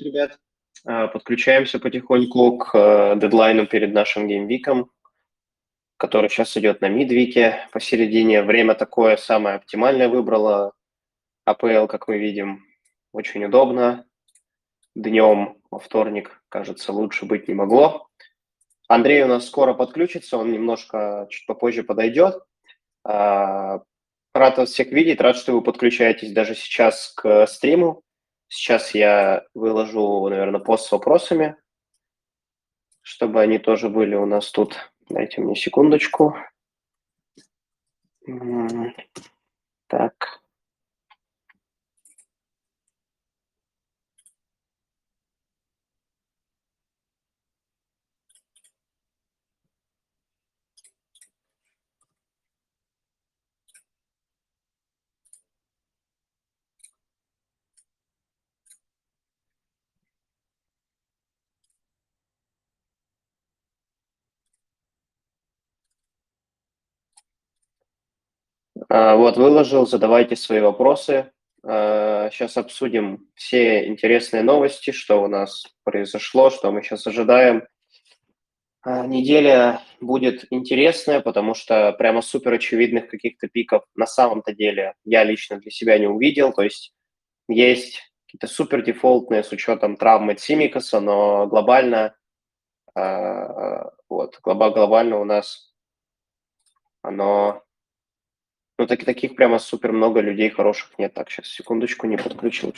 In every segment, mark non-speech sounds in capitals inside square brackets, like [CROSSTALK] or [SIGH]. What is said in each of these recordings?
ребят. А, подключаемся потихоньку к э, дедлайну перед нашим геймвиком, который сейчас идет на мидвике посередине. Время такое самое оптимальное выбрало. АПЛ, как мы видим, очень удобно. Днем во вторник, кажется, лучше быть не могло. Андрей у нас скоро подключится, он немножко чуть попозже подойдет. А, рад вас всех видеть, рад, что вы подключаетесь даже сейчас к стриму. Сейчас я выложу, наверное, пост с вопросами, чтобы они тоже были у нас тут. Дайте мне секундочку. Так. Вот, выложил, задавайте свои вопросы. Сейчас а, обсудим все интересные новости, что у нас произошло, что мы сейчас ожидаем. А, неделя будет интересная, потому что прямо супер очевидных каких-то пиков на самом-то деле я лично для себя не увидел. То есть есть какие-то супер дефолтные с учетом травмы Цимикаса, но глобально, вот, глобально у нас оно ну, так, таких прямо супер много людей хороших нет. Так, сейчас, секундочку, не подключил.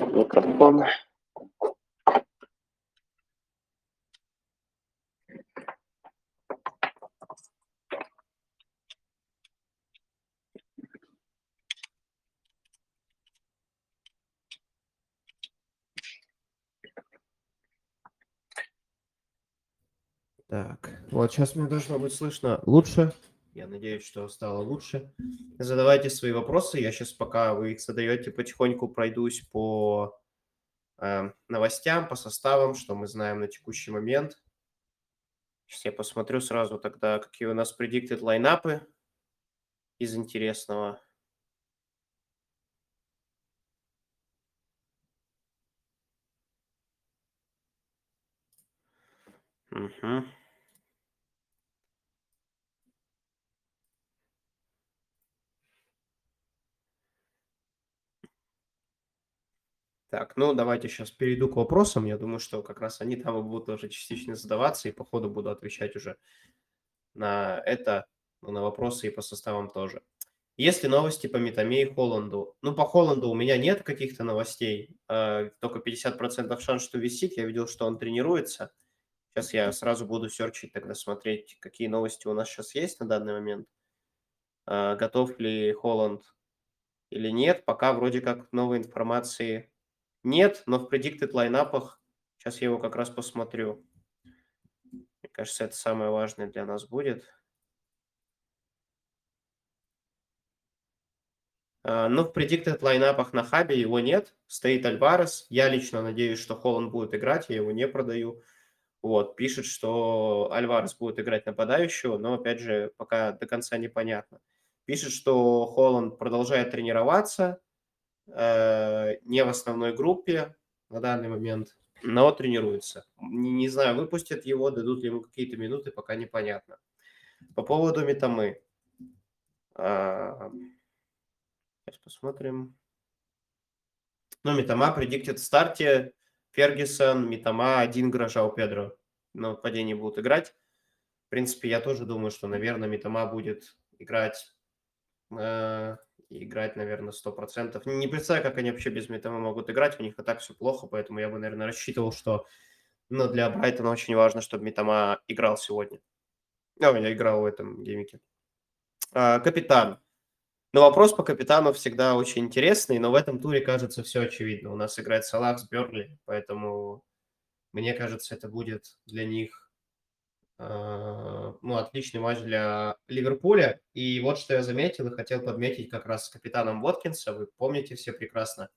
Микрофон. Так, вот сейчас мне должно быть слышно лучше. Я надеюсь, что стало лучше. Задавайте свои вопросы. Я сейчас, пока вы их задаете, потихоньку пройдусь по э, новостям, по составам, что мы знаем на текущий момент. Сейчас я посмотрю сразу тогда, какие у нас predicted лайнапы из интересного. Угу. Так, ну давайте сейчас перейду к вопросам. Я думаю, что как раз они там будут тоже частично задаваться, и по ходу буду отвечать уже на это, ну, на вопросы и по составам тоже. Есть ли новости по Метаме и Холланду? Ну, по Холланду у меня нет каких-то новостей, э, только 50% шанс, что висит. Я видел, что он тренируется. Сейчас я сразу буду серчить, тогда смотреть, какие новости у нас сейчас есть на данный момент. Э, готов ли Холланд или нет. Пока вроде как новой информации нет, но в predicted лайнапах, сейчас я его как раз посмотрю. Мне кажется, это самое важное для нас будет. А, но в predicted лайнапах на хабе его нет. Стоит Альварес. Я лично надеюсь, что Холланд будет играть. Я его не продаю. Вот, пишет, что Альварес будет играть нападающего, но, опять же, пока до конца непонятно. Пишет, что Холланд продолжает тренироваться, не в основной группе на данный момент, но тренируется. Не, не знаю, выпустят его, дадут ли ему какие-то минуты, пока непонятно. По поводу Метамы. А, сейчас посмотрим. Ну, Метама предиктит в старте. Фергюсон, Метама, один гаража у Педро на падении будут играть. В принципе, я тоже думаю, что, наверное, Метама будет играть э, играть, наверное, 100%. Не представляю, как они вообще без Метама могут играть, у них и так все плохо, поэтому я бы, наверное, рассчитывал, что ну, для Брайтона очень важно, чтобы Метама играл сегодня. Ну, я играл в этом геймике. А, капитан. Ну, вопрос по капитану всегда очень интересный, но в этом туре, кажется, все очевидно. У нас играет Салах с Берли, поэтому мне кажется, это будет для них ну, отличный матч для Ливерпуля. И вот что я заметил и хотел подметить как раз с капитаном Воткинса. Вы помните все прекрасно.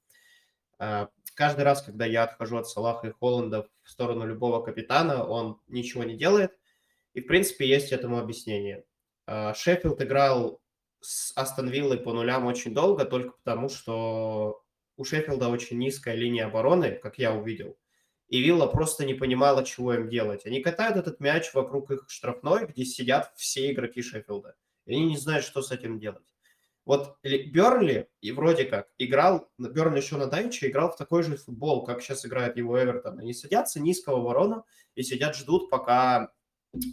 Э, каждый раз, когда я отхожу от Салаха и Холланда в сторону любого капитана, он ничего не делает. И, в принципе, есть этому объяснение. Э, Шеффилд играл с Астон Виллой по нулям очень долго, только потому что у Шеффилда очень низкая линия обороны, как я увидел. И Вилла просто не понимала, чего им делать. Они катают этот мяч вокруг их штрафной, где сидят все игроки Шеффилда. И они не знают, что с этим делать. Вот Бернли и вроде как играл, Бернли еще на Дайче играл в такой же футбол, как сейчас играет его Эвертон. Они садятся низкого ворона и сидят, ждут, пока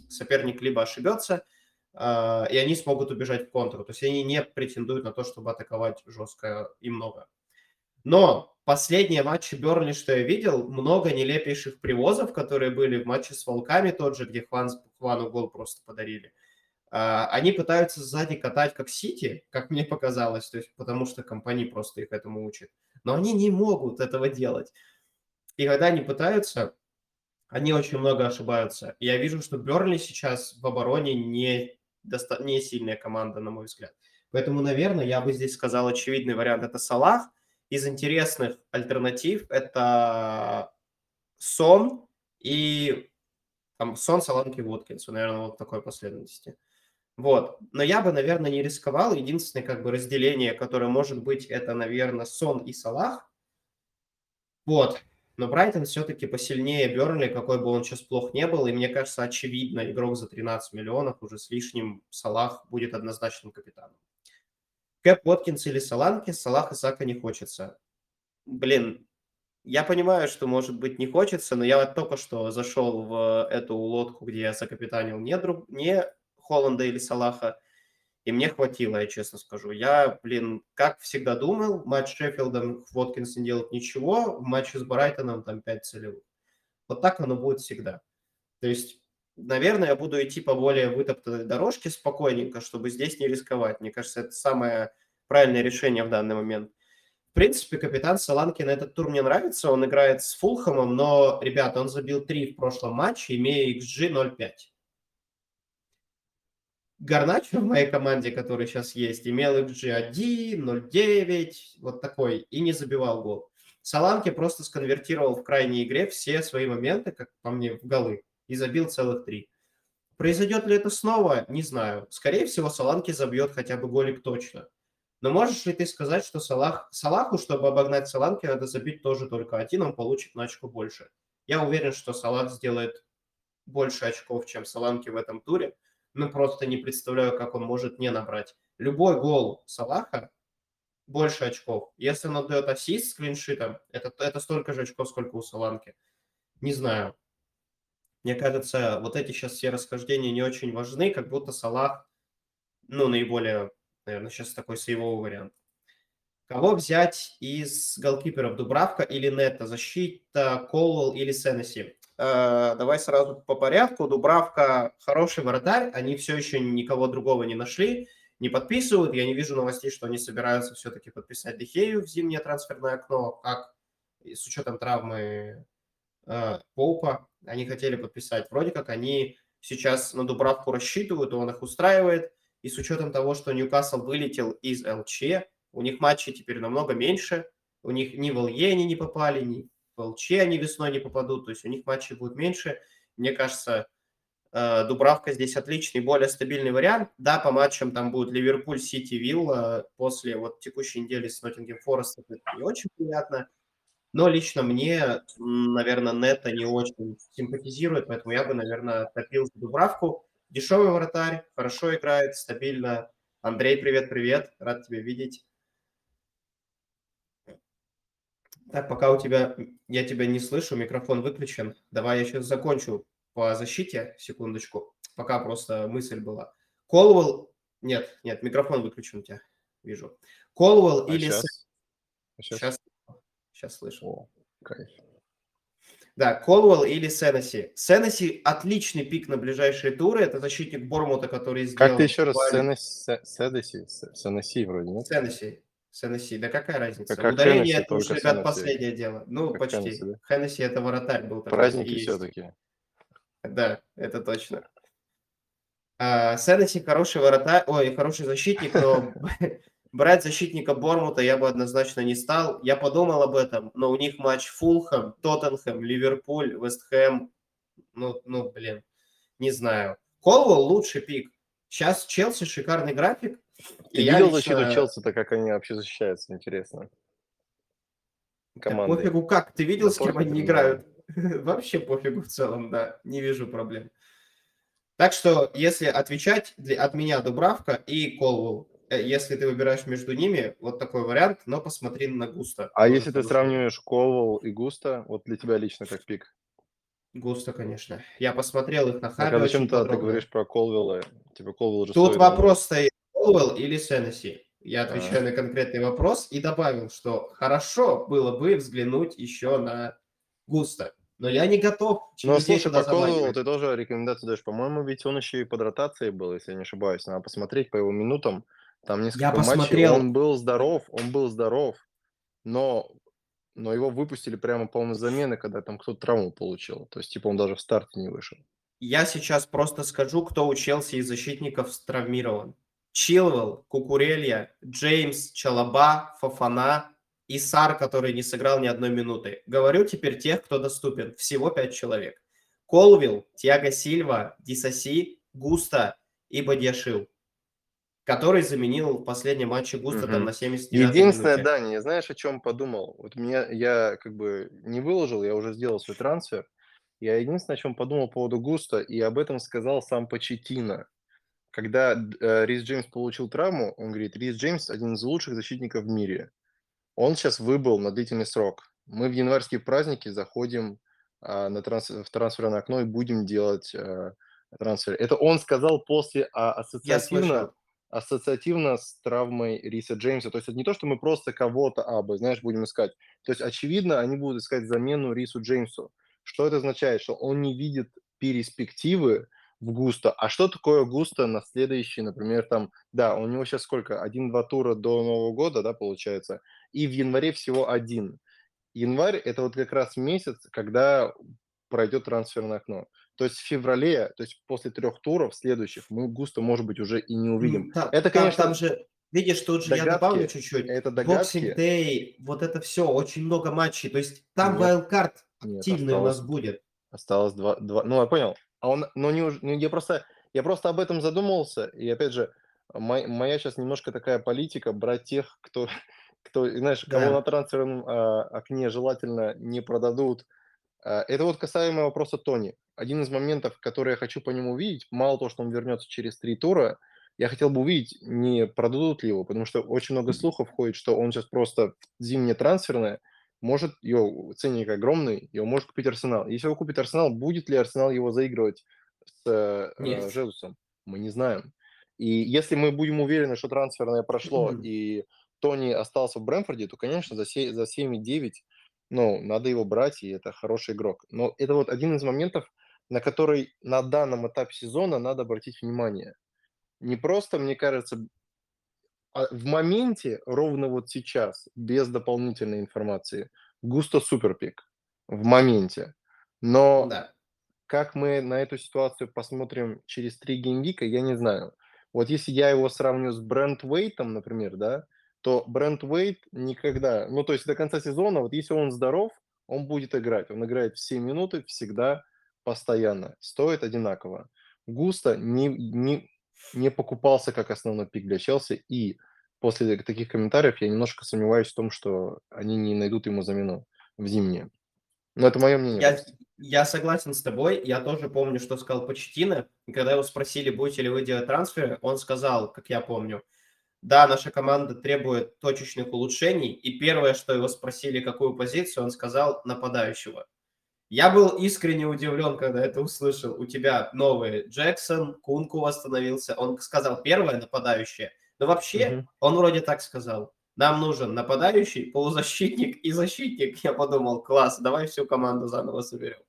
соперник либо ошибется, э, и они смогут убежать в контру. То есть они не претендуют на то, чтобы атаковать жестко и много. Но последние матчи Бернли, что я видел, много нелепейших привозов, которые были в матче с Волками, тот же, где Хван, Хвану гол просто подарили – а, они пытаются сзади катать как Сити, как мне показалось, то есть потому что компания просто их этому учит. Но они не могут этого делать. И когда они пытаются, они очень много ошибаются. Я вижу, что Берли сейчас в обороне не, доста- не сильная команда, на мой взгляд. Поэтому, наверное, я бы здесь сказал очевидный вариант – это Салах. Из интересных альтернатив это Сон и там Сон, Саланки, Воткинс. Наверное, вот такой последовательности. Вот. Но я бы, наверное, не рисковал. Единственное как бы разделение, которое может быть, это, наверное, Сон и Салах. Вот. Но Брайтон все-таки посильнее Бернли, какой бы он сейчас плох не был. И мне кажется, очевидно, игрок за 13 миллионов уже с лишним Салах будет однозначным капитаном. Кэп Уоткинс или Саланки, Салах и Сака не хочется. Блин, я понимаю, что, может быть, не хочется, но я вот только что зашел в эту лодку, где я закапитанил не, друг, не Холланда или Салаха, и мне хватило, я честно скажу. Я, блин, как всегда думал, матч с Шеффилдом Воткинс не делает ничего, в матче с Брайтоном там 5 целевых. Вот так оно будет всегда. То есть, наверное, я буду идти по более вытоптанной дорожке спокойненько, чтобы здесь не рисковать. Мне кажется, это самое правильное решение в данный момент. В принципе, капитан Саланки на этот тур мне нравится. Он играет с Фулхэмом, но, ребята, он забил 3 в прошлом матче, имея XG 0.5. Гарначо в моей команде, который сейчас есть, имел XG 1, вот такой, и не забивал гол. Саланки просто сконвертировал в крайней игре все свои моменты, как по мне, в голы, и забил целых три. Произойдет ли это снова, не знаю. Скорее всего, Саланки забьет хотя бы голик точно. Но можешь ли ты сказать, что Салах, Салаху, чтобы обогнать Саланки, надо забить тоже только один, он получит на очко больше? Я уверен, что Салах сделает больше очков, чем Саланки в этом туре ну, просто не представляю, как он может не набрать. Любой гол Салаха больше очков. Если он отдает ассист с клиншитом, это, это столько же очков, сколько у Саланки. Не знаю. Мне кажется, вот эти сейчас все расхождения не очень важны, как будто Салах, ну, наиболее, наверное, сейчас такой сейвовый вариант. Кого взять из голкиперов? Дубравка или Нетта? Защита, Колвелл или Сеннесси? Э, давай сразу по порядку. Дубравка хороший вратарь, они все еще никого другого не нашли, не подписывают. Я не вижу новостей, что они собираются все-таки подписать Дехею в зимнее трансферное окно, как с учетом травмы э, Поупа они хотели подписать. Вроде как они сейчас на Дубравку рассчитывают, он их устраивает. И с учетом того, что Ньюкасл вылетел из ЛЧ, у них матчей теперь намного меньше. У них ни в ЛЕ они не попали, ни в ЛЧ они весной не попадут, то есть у них матчей будет меньше. Мне кажется, э, Дубравка здесь отличный, более стабильный вариант. Да, по матчам там будет Ливерпуль, Сити, Вилла. После вот текущей недели с Ноттингем Форест это не очень приятно. Но лично мне, наверное, Нета не очень симпатизирует, поэтому я бы, наверное, топил за Дубравку. Дешевый вратарь, хорошо играет, стабильно. Андрей, привет-привет, рад тебя видеть. Так, пока у тебя, я тебя не слышу, микрофон выключен. Давай я сейчас закончу по защите, секундочку, пока просто мысль была. Колвелл, нет, нет, микрофон выключен у тебя, вижу. Колвелл а или... Сейчас? сейчас? Сейчас, сейчас слышу. О, кайф. Да, Колвелл или Сеннесси. Сеннесси отличный пик на ближайшие туры. Это защитник Бормута, который сделал... Как ты еще раз? Сеннесси? Сеннесси вроде, нет? Сеннесси. Хеннесси, да какая разница? Как Ударение это уже, ребят, последнее дело. Ну, как почти. Хеннесси, да? Хеннесси это воротарь был. Праздники все-таки. Да, это точно. А, Сеннесси хороший воротарь, ой, хороший защитник, но [LAUGHS] брать защитника Бормута я бы однозначно не стал. Я подумал об этом, но у них матч Фулхэм, Тоттенхэм, Ливерпуль, Вестхэм. Ну, ну, блин, не знаю. Колвелл лучший пик. Сейчас Челси шикарный график, ты и видел лично... защиту Челси-то, как они вообще защищаются, интересно? Да командой. пофигу как, ты видел, Да с кем они да. играют? [LAUGHS] Вообще пофигу в целом, да, не вижу проблем. Так что, если отвечать, для- от меня Дубравка и Колвелл. Э, Если ты выбираешь между ними, вот такой вариант, но посмотри на Густа. А если ты сравниваешь Колвелл и Густа, вот для тебя лично как пик? Густо, конечно. Я посмотрел их на Харе а зачем ты подробно. говоришь про Колвелла? Типа Колвелл же Тут вопрос стоит, Колвелл или Сеннесси. Я А. отвечаю на конкретный вопрос и добавил, что хорошо было бы взглянуть еще на Густа. Но я не готов Ну, слушай, по заманивать. ты тоже рекомендацию даешь. По-моему, ведь он еще и под ротацией был, если я не ошибаюсь. Надо посмотреть по его минутам. Там несколько матчей. посмотрел. Он был здоров, он был здоров, но, но его выпустили прямо, по-моему, с замены, когда там кто-то травму получил. То есть, типа, он даже в старте не вышел. Я сейчас просто скажу, кто у Челси из защитников травмирован. Чилвелл, Кукурелья, Джеймс, Чалаба, Фафана и Сар, который не сыграл ни одной минуты. Говорю теперь тех, кто доступен. Всего пять человек. Колвилл, Тиаго Сильва, Дисаси, Густа и Бадьяшил, который заменил в последнем матче Густа там Мгм. на 79 Единственное, минуте. Даня, я знаешь, о чем подумал? Вот меня, я как бы не выложил, я уже сделал свой трансфер. Я единственное, о чем подумал по поводу Густа, и об этом сказал сам Почетина. Когда э, Рис Джеймс получил травму, он говорит, Рис Джеймс один из лучших защитников в мире. Он сейчас выбыл на длительный срок. Мы в январские праздники заходим а, на транс- в трансферное окно и будем делать а, трансфер. Это он сказал после а, ассоциативно. Ассоциативно с травмой Риса Джеймса. То есть это не то, что мы просто кого-то, а, бы, знаешь, будем искать. То есть, очевидно, они будут искать замену Рису Джеймсу. Что это означает? Что он не видит перспективы в Густо. А что такое Густо на следующий, например, там, да, у него сейчас сколько? Один-два тура до Нового года, да, получается, и в январе всего один. Январь – это вот как раз месяц, когда пройдет трансферное окно. То есть в феврале, то есть после трех туров следующих, мы Густо, может быть, уже и не увидим. М, та- Это, там- конечно, там же, видишь, тут же я догадки. добавлю чуть-чуть. это Boxing догадки. Day, вот это все, очень много матчей. То есть там Нет, активный у нас осталось- будет. Осталось два, два. Ну, я понял. А он, ну, не, ну, я просто, я просто об этом задумался, и опять же, мой- моя сейчас немножко такая политика брать тех, кто, [LAUGHS] кто, знаешь, кого Да. на трансферном а, окне желательно не продадут. А, это вот касаемо вопроса Тони. Один из моментов, который я хочу по нему увидеть, мало того, что он вернется через три тура, я хотел бы увидеть, не продадут ли его, потому что очень много слухов ходит, что он сейчас просто зимнее трансферное, может, его ценник огромный, его может купить Арсенал. Если его купит Арсенал, будет ли Арсенал его заигрывать с э. Жезусом? Мы не знаем. И если мы будем уверены, что трансферное прошло, Мгм. и Тони остался в Брэнфорде, то, конечно, за, се- за 7,9 ну, надо его брать, и это хороший игрок. Но это вот один из моментов, на который на данном этапе сезона надо обратить внимание. Не просто, мне кажется, а в моменте, ровно вот сейчас, без дополнительной информации, густо суперпик. В моменте. Но Да. как мы на эту ситуацию посмотрим через три геймвика, я не знаю. Вот если я его сравню с Брент Уэйтом, например, да, то Брент Уэйт никогда, ну то есть до конца сезона, вот если он здоров, он будет играть. Он играет все минуты всегда, постоянно. Стоит одинаково. Густо не, не, не покупался как основной пик для Челси, и после таких комментариев я немножко сомневаюсь в том, что они не найдут ему замену в зимнее. Но это мое мнение. Я, я согласен с тобой. Я тоже помню, что сказал Почтина. И когда его спросили, будете ли вы делать трансферы, он сказал, как я помню, да, наша команда требует точечных улучшений. И первое, что его спросили, какую позицию, он сказал нападающего. Я был искренне удивлен, когда это услышал. У тебя новый Джексон, Кунку восстановился. Он сказал первое нападающее. Но вообще, Мгм. он вроде так сказал. Нам нужен нападающий, полузащитник и защитник. Я подумал, класс, давай всю команду заново соберем.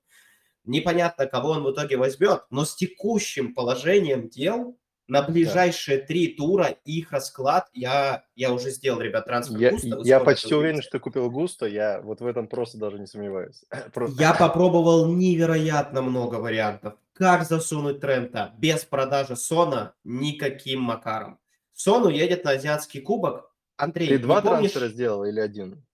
Непонятно, кого он в итоге возьмет, но с текущим положением дел на ближайшие три тура их расклад, я, я уже сделал, ребят, трансфер Я, Густа, я почти уверен, что ты купил Густо, я вот в этом просто даже не сомневаюсь. [LAUGHS] Просто- Я попробовал невероятно много вариантов. Как засунуть Трента без продажи Сона никаким макаром. Сон уедет на азиатский кубок. Андрей, Ты два помнишь- трансфера сделал или один?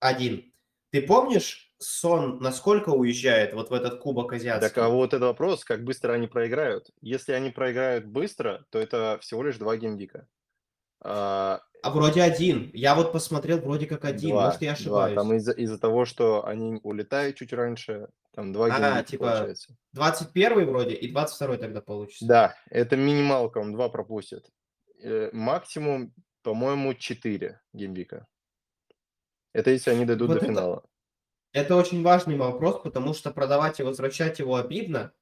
Один. Ты помнишь, Сон насколько уезжает вот в этот кубок азиатский? Так а вот это вопрос, как быстро они проиграют. Если они проиграют быстро, то это всего лишь два gameweek а. А, А вроде один. Я вот посмотрел, вроде как один. два, Может, я два. ошибаюсь. Там из-за из-за того, что они улетают чуть раньше, там два А, типа, получается. 21 вроде и 22 тогда получится. Да, это минималка, он два пропустит. Э, максимум, по-моему, 4 gameweek а. Это если они дойдут Вот до это- финала. Это очень важный вопрос, потому что продавать и возвращать его обидно.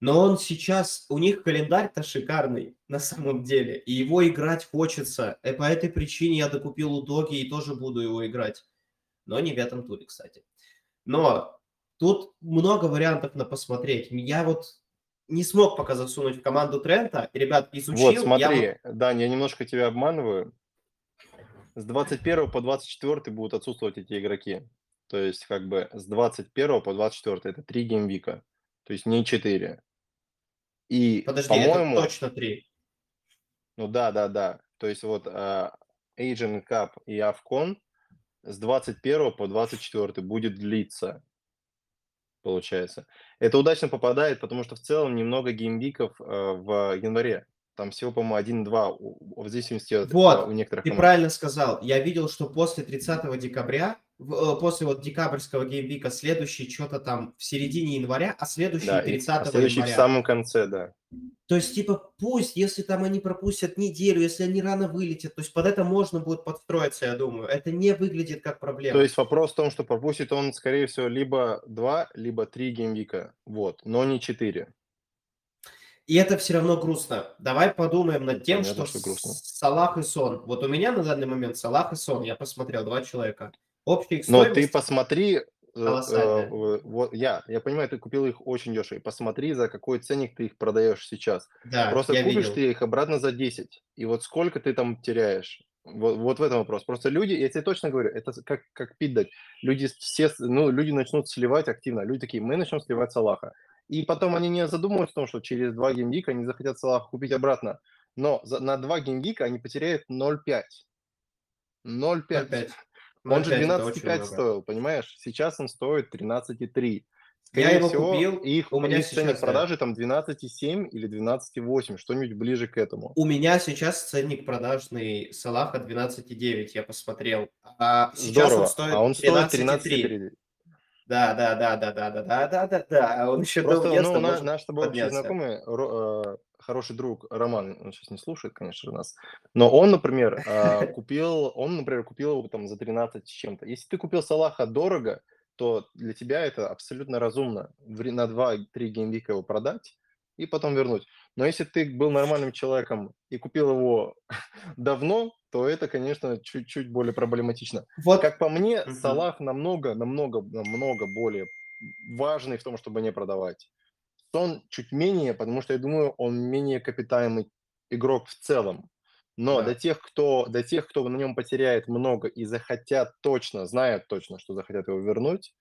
Но он сейчас, у них календарь-то шикарный на самом деле, и его играть хочется. И по этой причине я докупил у Доги и тоже буду его играть. Но не в этом туре, кстати. Но тут много вариантов на посмотреть. Я вот не смог пока засунуть в команду Трента. Ребят, изучил. Вот, я смотри, Дань, я немножко тебя обманываю. С 21 по 24 будут отсутствовать эти игроки. То есть, как бы, с 21 по 24 это 3 gameweek а. То есть, не 4. И, Подожди, это по-моему, точно три. ну да, да, да. То есть, вот а, Asian Cup и AFCON с 21 по 24 будет длиться, получается. Это удачно попадает, потому что в целом немного gameweek ов э, в январе. Там всего, по-моему, 1-2, у- у- в зависимости от Вот, э, у некоторых Ты команд. правильно сказал. Я видел, что после 30 декабря, после вот декабрьского gameweek а, следующий что-то там в середине января, а следующий Да, и- 30 а следующий в января. самом конце, да. То есть, типа, пусть, если там они пропустят неделю, если они рано вылетят, то есть под это можно будет подстроиться, я думаю. Это не выглядит как проблема. То есть вопрос в том, что пропустит он, скорее всего, либо 2, либо 3 gameweek а, вот, но не 4. И это все равно грустно. Давай подумаем над тем, Понятно, что, что грустно. Салах и Сон. Вот у меня на данный момент Салах и Сон. Я посмотрел, два человека. Общая их Но ты посмотри, э, колоссальная. э, вот я, я понимаю, ты купил их очень дешево. Посмотри, за какой ценник ты их продаешь сейчас. Да, Просто я купишь видел. ты их обратно за 10. И вот сколько ты там теряешь? Вот, вот в этом вопрос. Просто люди, я тебе точно говорю, это как, как пить дать. Люди все, ну, люди начнут сливать активно. Люди такие, мы начнем сливать Салаха. И потом они не задумываются о том, что через два gameweek а они захотят Салаха купить обратно. Но за, на два gameweek а они потеряют 0,5. 0,5. 0,5. Он же 0,5 это очень 12,5 много. стоил, понимаешь? Сейчас он стоит 13,3. Я Скорее его всего, купил, их, у меня их ценник сейчас, продажи там 12,7 или 12,8, что-нибудь ближе к этому. У меня сейчас ценник продажный Салаха 12,9, я посмотрел. А сейчас Здорово. он стоит а он стоит 13,3. 13,3. Да, да, да, да, да, да, да, да, да, да. Он еще Просто, ну, на- может наш с тобой общий знакомый, э, хороший друг Роман, он сейчас не слушает, конечно же, нас, но он, например, э, [LAUGHS] купил, он, например, купил его там за 13 с чем-то. Если ты купил Салаха дорого, то для тебя это абсолютно разумно на 2-3 геймвика его продать и потом вернуть. Но если ты был нормальным человеком и купил его [LAUGHS] давно, то это, конечно, чуть-чуть более проблематично. Вот, Как по мне. Салах намного, намного, намного более важный в том, чтобы не продавать. Сон чуть менее, потому что я думаю, он менее капитаемый игрок в целом. Но Да. для тех, кто, для тех, кто на нем потеряет много и захотят точно, знают точно, что захотят его вернуть,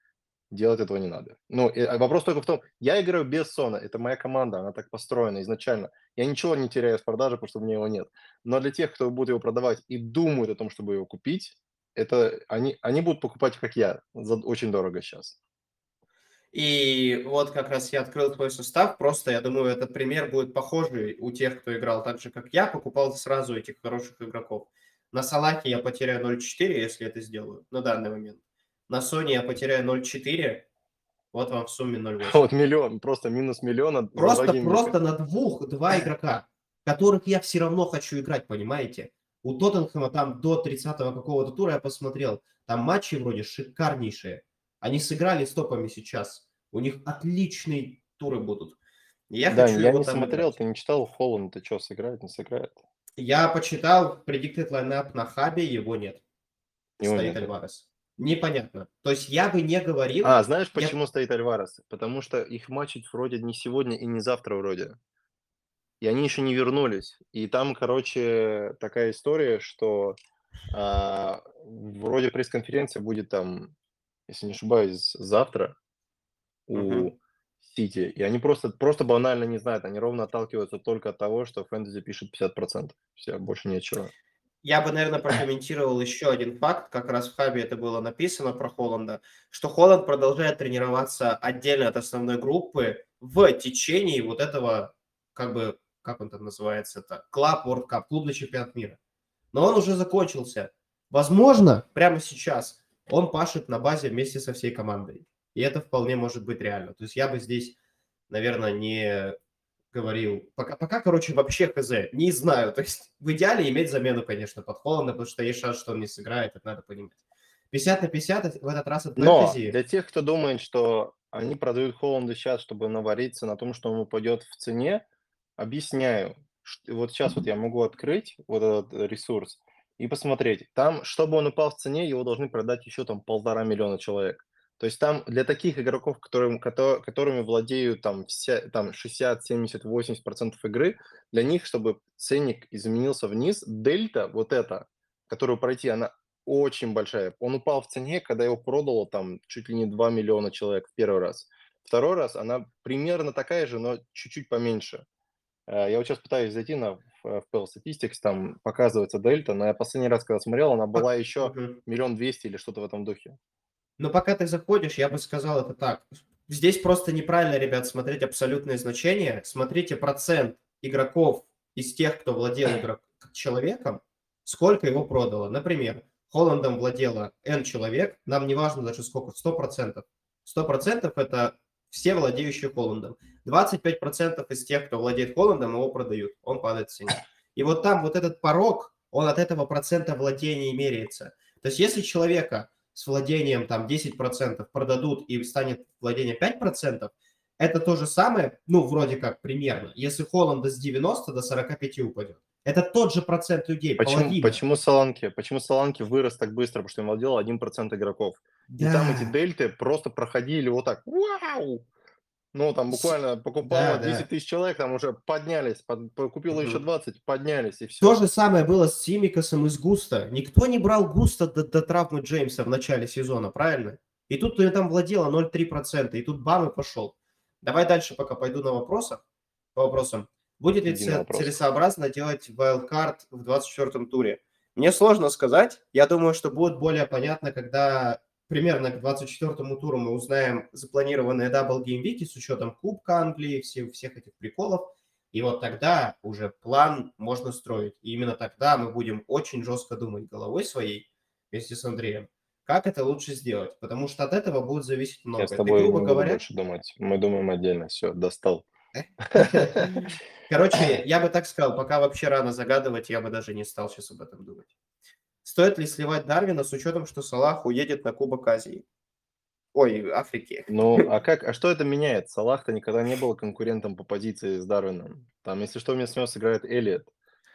делать этого не надо. Ну, и, а вопрос только в том, я играю без Сона, это моя команда, она так построена изначально. Я ничего не теряю с продажи, потому что у меня его нет. Но для тех, кто будет его продавать и думают о том, чтобы его купить, это они, они будут покупать, как я, за очень дорого сейчас. И вот как раз я открыл твой состав, просто я думаю, этот пример будет похожий у тех, кто играл так же, как я, покупал сразу этих хороших игроков. На Салахе я потеряю 0,4, если это сделаю, на данный момент. На Sony я потеряю 0,4, вот вам в сумме 0,8. [LAUGHS] Вот миллион, просто минус два Просто, просто на двух, два игрока, которых я все равно хочу играть, понимаете? У Тоттенхэма там до 30-го какого-то тура я посмотрел, там матчи вроде шикарнейшие. Они сыграли с топами сейчас. У них отличные туры будут. Я Дань, хочу я его не там смотрел, играть. ты не читал Холланд, ты что, сыграет, не сыграет? Я почитал Predicted Lineup на хабе, его нет. Его Стоит нет. Альварес. Непонятно. То есть я бы не говорил... А, знаешь, Я- почему стоит Альварес? Потому что их матчить вроде не сегодня и не завтра вроде. И они еще не вернулись. И там, короче, такая история, что а, вроде пресс-конференция будет там, если не ошибаюсь, завтра у Мгм. Сити. И они просто, просто банально не знают. Они ровно отталкиваются только от того, что фэнтези пишет 50%. Все, больше нечего. Я бы, наверное, прокомментировал еще один факт, как раз в Хабе это было написано про Холланда, что Холланд продолжает тренироваться отдельно от основной группы в течение вот этого, как бы, как он там называется, это Club World Cup, клубный чемпионат мира. но он уже закончился. Возможно, прямо сейчас он пашет на базе вместе со всей командой. И это вполне может быть реально. То есть я бы здесь, наверное, не говорил. Пока, пока, короче, вообще хз. Не знаю. То есть в идеале иметь замену, конечно, под Холланда, потому что есть шанс, что он не сыграет, это надо понимать. 50 на 50 в этот раз от Но для тех, кто думает, что они продают Холланда сейчас, чтобы навариться на том, что он упадет в цене, объясняю. Вот сейчас вот я могу открыть вот этот ресурс и посмотреть. Там, чтобы он упал в цене, его должны продать еще там полтора миллиона человек. То есть там для таких игроков, которым, кото- которыми владеют там, вся, там 60, 70, 80 процентов игры, для них, чтобы ценник изменился вниз, дельта вот эта, которую пройти, она очень большая. Он упал в цене, когда его продало там чуть ли не 2 миллиона человек в первый раз. Второй раз она примерно такая же, но чуть-чуть поменьше. Э, Я вот сейчас пытаюсь зайти на в FPL Statistics, там показывается дельта, но я последний раз, когда смотрел, она была еще миллион двести или что-то в этом духе. Но пока ты заходишь, я бы сказал это так. Здесь просто неправильно, ребят, смотреть абсолютные значения. Смотрите процент игроков из тех, кто владел игрок... человеком, сколько его продало. Например, Холландом владело N человек, нам не важно даже сколько, 100%. 100% это все владеющие Холландом. 25% из тех, кто владеет Холландом, его продают, он падает в цене. И вот там вот этот порог, он от этого процента владения меряется. То есть если человека с владением там 10% продадут и станет владение 5%, это то же самое, ну, вроде как примерно, если Холланда с 90 до 45 упадет. Это тот же процент людей, Почему, половина. почему Саланки? Почему Саланки вырос так быстро? Потому что им владел 1% игроков. И там эти Да. дельты просто проходили вот так. Вау! Ну, там буквально покупало Да, да. 10 тысяч человек, там уже поднялись, под- купило еще Мгм. 20, поднялись, и все. То же самое было с Симикасом из Густа. Никто не брал Густа до, до травмы Джеймса в начале сезона, правильно? И тут него там владело 0,3%, и тут бам и пошел. Давай дальше пока пойду на вопросах, по вопросам. Будет ли це- вопросы. целесообразно делать wildcard в 24-м туре? Мне сложно сказать. Я думаю, что будет более понятно, когда примерно к 24-му туру мы узнаем запланированные double gameweek и с учетом Кубка Англии, все, всех этих приколов. И вот тогда уже план можно строить. И именно тогда мы будем очень жестко думать головой своей вместе с Андреем, как это лучше сделать. Потому что от этого будет зависеть много. Я с Ты, тобой не грубо буду говоря, больше думать. Мы думаем отдельно. Все, достал. [LAUGHS] Короче, я бы так сказал, пока вообще рано загадывать, я бы даже не стал сейчас об этом думать. Стоит ли сливать Дарвина с учетом, что Салах уедет на Кубок Азии? Ой, Африки. Ну, [LAUGHS] а как, а что это меняет? Салах-то никогда не был конкурентом по позиции с Дарвином. Там, если что, вместо него сыграет Элliот.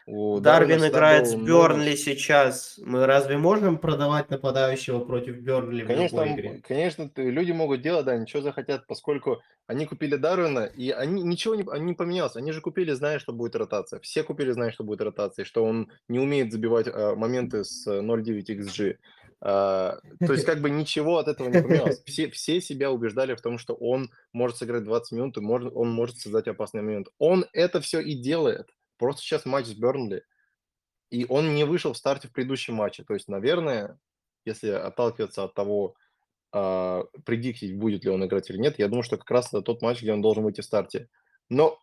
У Дарвина Дарвин всегда играет с Бернли минус. сейчас. Мы разве можем продавать нападающего против Бернли в Конечно, любой м, игре? конечно, люди могут делать, да, ничего захотят, поскольку они купили Дарвина, и они ничего не, они не поменялось. Они же купили, зная, что будет ротация. Все купили, зная, что будет ротация, и что он не умеет забивать а, моменты с э, 0.9 XG. А, то есть, как бы ничего от этого не поменялось. Все, все себя убеждали в том, что он может сыграть 20 минут, и может, он может создать опасный момент. Он это все и делает. Просто сейчас матч с Бернли. И он не вышел в старте в предыдущем матче. То есть, наверное, если отталкиваться от того, а, предиктить, будет ли он играть или нет, я думаю, что как раз это тот матч, где он должен выйти в старте. Но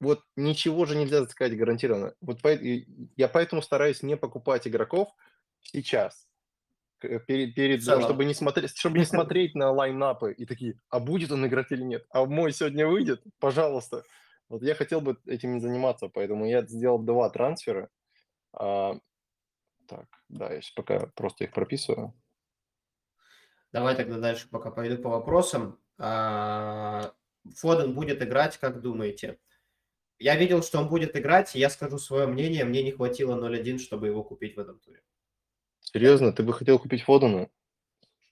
вот ничего же нельзя сказать гарантированно. Вот по- я поэтому стараюсь не покупать игроков сейчас, перед, перед целом. чтобы не смотреть, чтобы не смотреть на лайнапы и такие, а будет он играть или нет, а мой сегодня выйдет, пожалуйста. Вот я хотел бы этим не заниматься, поэтому я сделал два трансфера. А, так, да, я сейчас пока просто их прописываю. Давай тогда дальше пока пойду по вопросам. А, Фоден будет играть, как думаете? Я видел, что он будет играть, и я скажу свое мнение. Мне не хватило 0.1, чтобы его купить в этом туре. Серьезно, ты бы хотел купить Фодена?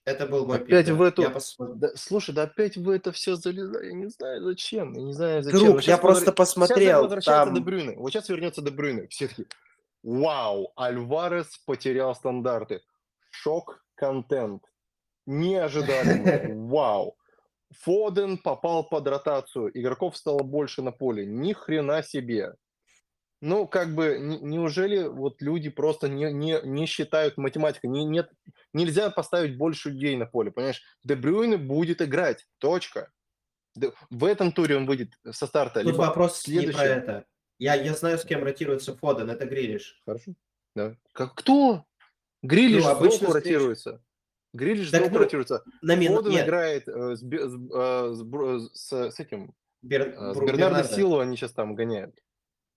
Это был мой Опять пик, в да. эту- Я. Да, слушай, да опять вы это все залезаете. Я не знаю зачем. Я не знаю зачем. Друг, Но я щас просто посмотрел, Сейчас возвращается там- Де Брюйне. Вот сейчас вернется Де Брюйне. Все таки вау, Альварес потерял стандарты. Шок-контент. Неожиданно. Вау. Фоден попал под ротацию. Игроков стало больше на поле. Ни хрена себе. Ну, как бы, не- неужели вот люди просто не, не, не считают математикой? Не, нет, нельзя поставить больше людей на поле, понимаешь? Де Брюйне будет играть, точка. В этом туре он выйдет со старта. Тут либо вопрос в не про это. Я, я знаю, с кем ротируется Фоден, это Грилиш. Хорошо. Да. Как, кто? Грилиш Ну, обычно ротируется. Грилиш Так, ну, ротируется. На мин... Фоден Нет, играет э, с, Бе- с, э, с с- этим, Бер... э, с Бернардо. Силу они сейчас там гоняют.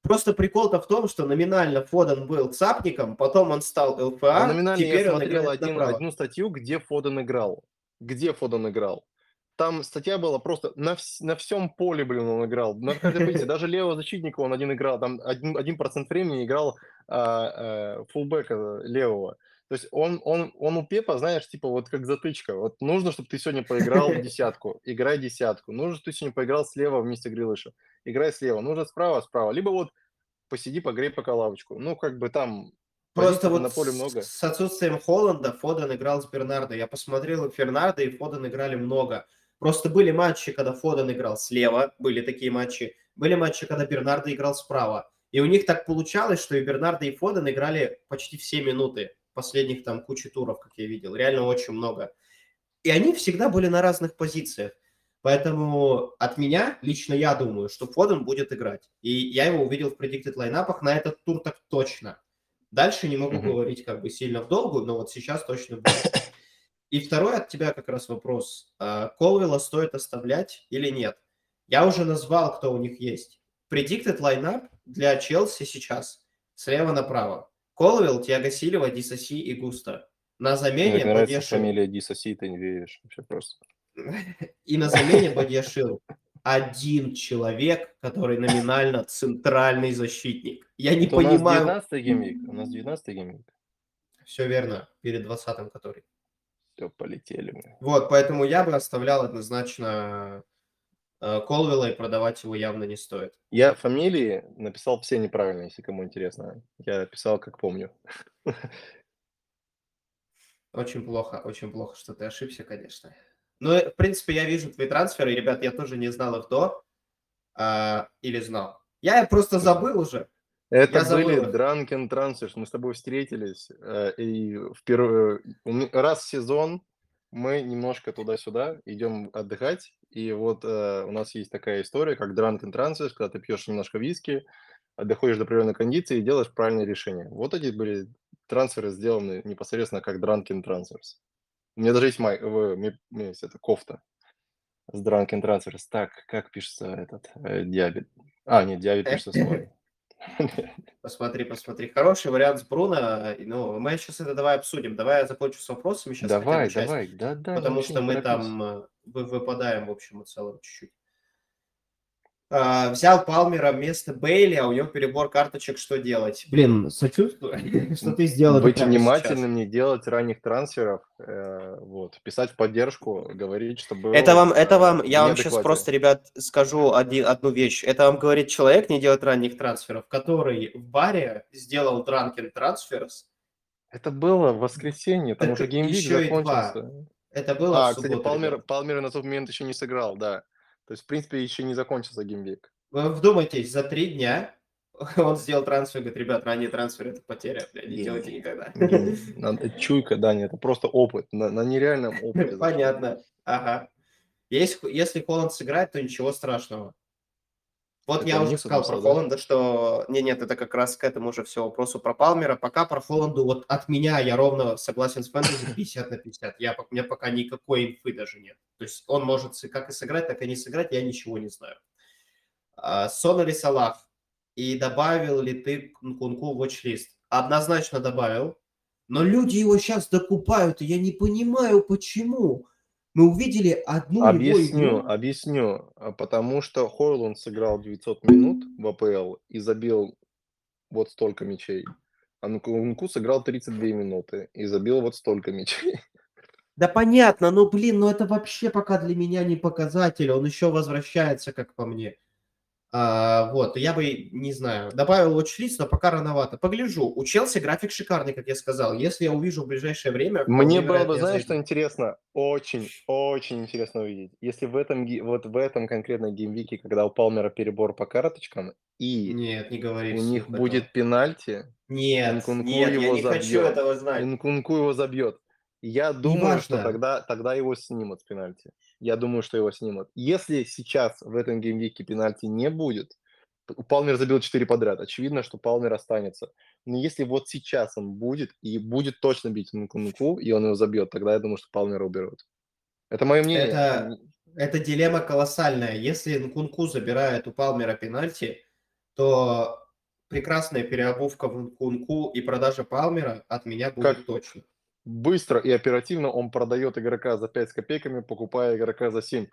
Просто прикол-то в том, что номинально Фоден был цапником, потом он стал А ЛФА, номинально теперь я смотрел один, направо. одну статью, где Фоден играл. Где Фоден играл. Там статья была просто на, вс- на всем поле, блин, он играл. На каждой позиции. Даже левого защитника он один играл. Там один, один процент времени играл а, а, фулбека левого. То есть он, он, он у Пепа, знаешь, типа вот как затычка. Вот нужно, чтобы ты сегодня поиграл в [LAUGHS] десятку. Играй десятку. Нужно, чтобы ты сегодня поиграл слева вместе Грилыша. Играй слева. Нужно справа, справа. Либо вот посиди, погрей пока лавочку. Ну, как бы там Просто вот на поле с- много. с отсутствием Холланда Фоден играл с Бернардо. Я посмотрел, и Фернардо и Фоден играли много. Просто были матчи, когда Фоден играл слева, были такие матчи. Были матчи, когда Бернардо играл справа. И у них так получалось, что и Бернардо, и Фоден играли почти все минуты. Последних там кучу туров, как я видел. Реально очень много. И они всегда были на разных позициях. Поэтому от меня, лично я думаю, что Фоден будет играть. И я его увидел в predicted лайнапах на этот тур так точно. Дальше не могу Мгм. говорить как бы сильно в долгую, но вот сейчас точно будет. [COUGHS] И второй от тебя как раз вопрос. А, Колвилла стоит оставлять или нет? Я уже назвал, кто у них есть. Predicted лайнап для Челси сейчас. Слева направо. Колвилл, Тиаго Сильва, Дисаси и Густа. На Мне замене нравится Бадьяшил. фамилия Дисоси, ты не веришь. Вообще просто. [LAUGHS] И на замене Бадьяшил. Один человек, который номинально центральный защитник. Я не Это у нас понимаю. 19 gameweek. У нас 19 gameweek. Все верно. Перед 20-м который. Все, полетели мы. Вот, поэтому я бы оставлял однозначно Колвилла и продавать его явно не стоит. Я фамилии написал все неправильно, если кому интересно. Я писал, как помню. Очень плохо, очень плохо, что ты ошибся, конечно. Но, в принципе, я вижу твои трансферы. Ребят, я тоже не знал их до. а, или знал. Я просто забыл уже. Это Я были. Drunken Transfers. Мы с тобой встретились. э, И впервые, раз в сезон мы немножко туда-сюда идем отдыхать. И вот э, у нас есть такая история, как Drunken Transfers, когда ты пьешь немножко виски, а доходишь до определенной кондиции и делаешь правильное решение. Вот эти были трансферы сделаны непосредственно как Drunken Transfers. У меня даже есть, май, в- меня- у меня есть эта кофта с Drunken Transfers. Так, как пишется этот э, диабет? А, нет, диабет пишется [LAUGHS] свой. [LAUGHS] Посмотри, посмотри. Хороший вариант с Бруно. Ну, мы сейчас это давай обсудим. Давай я закончу с вопросами сейчас. Давай, давай, да, да. Потому что мы там э, вы- выпадаем в общем и целом чуть-чуть. А, взял Палмера вместо Бейли, а у него перебор карточек, что делать? Блин, сочувствую, [LAUGHS] что ты сделал Быть внимательным, не делать ранних трансферов, э, вот, писать в поддержку, говорить, чтобы... Это вам, это вам, я вам сейчас просто, ребят, скажу один, одну вещь. Это вам говорит человек, не делать ранних трансферов, который в баре сделал дранкен трансферс. Это было в воскресенье, там Это уже геймвик еще и два. закончился. Это было А, в кстати, Палмер. Палмер на тот момент еще не сыграл, да. То есть, в принципе, еще не закончился геймвик. Вы вдумайтесь, за три дня [LAUGHS] он сделал трансфер, говорит, ребят, ранний трансфер это потеря, бля, не Гений. делайте никогда. [LAUGHS] Надо- Чуйка, да, нет, это просто опыт, на, на нереальном опыте. Понятно. Ага. Если, если Холланд сыграет, то ничего страшного. Вот Это я уже сказал про да? Холланда, что... Не, нет, это как раз к этому же все вопросу про Палмера. Пока про Холланду вот от меня я ровно согласен с фэнтези [COUGHS] 50 на 50. Я, у меня пока никакой инфы даже нет. То есть он может как и сыграть, так и не сыграть, я ничего не знаю. А, Сон или Салах? И добавил ли ты Кунку в watch-лист? Однозначно добавил. Но люди его сейчас докупают, и я не понимаю, почему. Мы увидели одну его Объясню, игру. объясню. А Потому что Хойланд сыграл 900 минут в АПЛ и забил вот столько мячей. А Нкунку сыграл 32 минуты и забил вот столько мячей. [LAUGHS] Да понятно, но блин, ну это вообще пока для меня не показатель. Он еще возвращается, как по мне. А, вот, я бы, не знаю, добавил watch-лист, но пока рановато. Погляжу. У Челси график шикарный, как я сказал. Если я увижу в ближайшее время... Мне было бы, я знаешь, что интересно? Очень, очень интересно увидеть. Если в этом, вот в этом конкретном геймвике, когда у Палмера перебор по карточкам, и Нет, не говори у них этого. будет пенальти, Нет, Нкунку нет, я его не хочу забьет. этого знать. Нкунку его забьет. Я думаю, что тогда, тогда его снимут с пенальти. Я думаю, что его снимут. Если сейчас в этом геймвике пенальти не будет, Палмер забил 4 подряд. Очевидно, что Палмер останется. Но если вот сейчас он будет, и будет точно бить Нкунку, и он его забьет, тогда я думаю, что Палмера уберут. Это мое мнение. Это, это дилемма колоссальная. Если Нкунку забирает у Палмера пенальти, то прекрасная переобувка в Нкунку и продажа Палмера от меня будет Как- точно. Быстро и оперативно он продает игрока за 5 с копейками, покупая игрока за 7.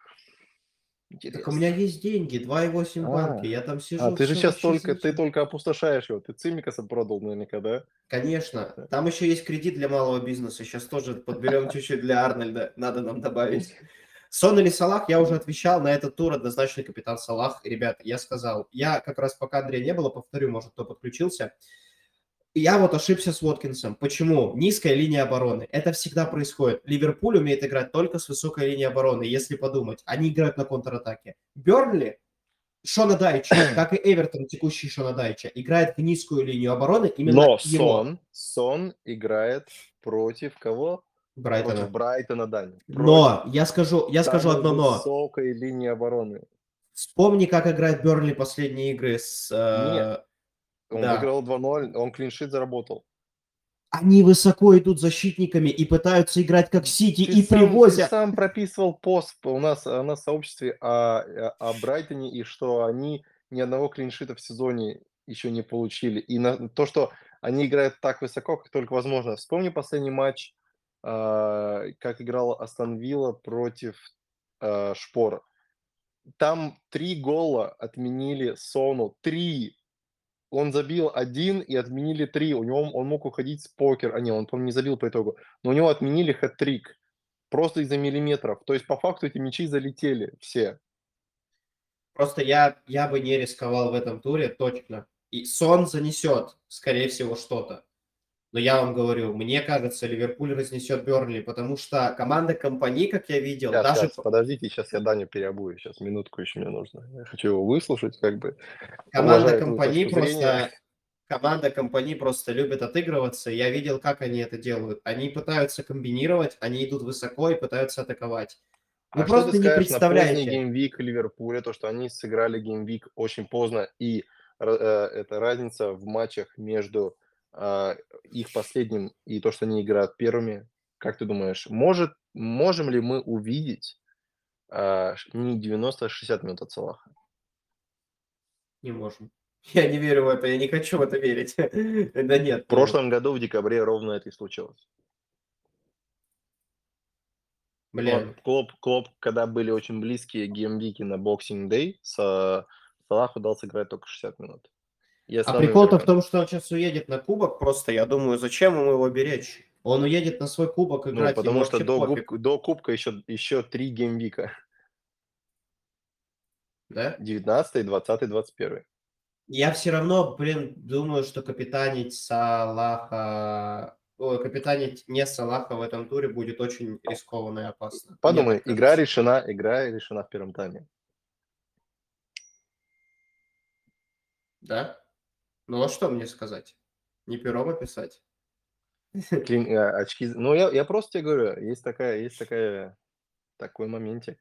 Так у меня есть деньги, 2,8 в А, банке, я там сижу. А ты же сейчас только, ты только опустошаешь его. Ты Цимикаса продал наверняка, да? Конечно. Там еще есть кредит для малого бизнеса. Сейчас тоже подберем чуть-чуть для Арнольда. Надо нам добавить. Сон или Салах, я уже отвечал на этот тур, однозначно капитан Салах. Ребят, я сказал, я как раз пока Андрея не было, повторю, может, кто подключился. Я вот ошибся с Уоткинсом. Почему? Низкая линия обороны. Это всегда происходит. Ливерпуль умеет играть только с высокой линией обороны, если подумать. Они играют на контратаке. Бернли, Шона Дайча, как и Эвертон, текущий Шона Дайча, играет в низкую линию обороны. Именно Но его. Сон, Сон играет против кого? Брайтона. Против Брайтона, да. Но, я скажу, я скажу одно но. высокой линии обороны. Вспомни, как играет Бернли последние игры с... э, Нет. Он Да. выиграл 2-0, он клиншит заработал. Они высоко идут защитниками и пытаются играть как Сити Ты и сам, привозят. Ты сам прописывал пост у нас, у нас в сообществе о, о Брайтоне, и что они ни одного клиншита в сезоне еще не получили. И на, то, что они играют так высоко, как только возможно. Вспомни последний матч, а, как играл Астон Вилла против а, Шпора. Там три гола отменили Сону. Три. Он забил один и отменили три. У него он мог уходить с покер. А не, он, по-моему, не забил по итогу. Но у него отменили хэт-трик. Просто из-за миллиметров. То есть, по факту, эти мячи залетели все. Просто я, я бы не рисковал в этом туре, точно. И Сон занесет, скорее всего, что-то. Но я вам говорю, мне кажется, Ливерпуль разнесет Бернли, потому что команда компании, как я видел, Сейчас, даже... сейчас, подождите, сейчас я Даню переобую. Сейчас минутку еще мне нужно. Я хочу его выслушать, как бы. Команда компании просто... Команда компании просто любит отыгрываться. Я видел, как они это делают. Они пытаются комбинировать, они идут высоко и пытаются атаковать. Вы а просто не на представляете. поздний gameweek Ливерпуля, то, что они сыграли gameweek очень поздно, и э, это разница в матчах между их последним и то, что они играют первыми. Как ты думаешь, может, можем ли мы увидеть ш- не 90, а 60 минут от Салаха? Не можем. [LAUGHS] Я не верю в это, я не хочу в это верить. [LAUGHS] Да нет. В прошлом году в декабре ровно это и случилось. Блин, Клоп, Клоп, когда были очень близкие геймвики на Boxing Day, с Салаху дал сыграть только 60 минут. Я А прикол-то в том, что он сейчас уедет на кубок, просто я думаю, зачем ему его беречь? Он уедет на свой кубок Ну, играть, ему потому что до, губ- до Кубка еще, еще три геймвика. да? 19, 20, 21. Я все равно, блин, думаю, что капитанить Салаха... Ой, капитанить не Салаха в этом туре будет очень рискованно и опасно. Подумай, так игра решена, игра решена в первом тайме. Да? Ну а что мне сказать? Не пером описать? [LAUGHS] Клин- э, очки. Ну, я, я просто тебе говорю, есть такая, есть такая, такой моментик.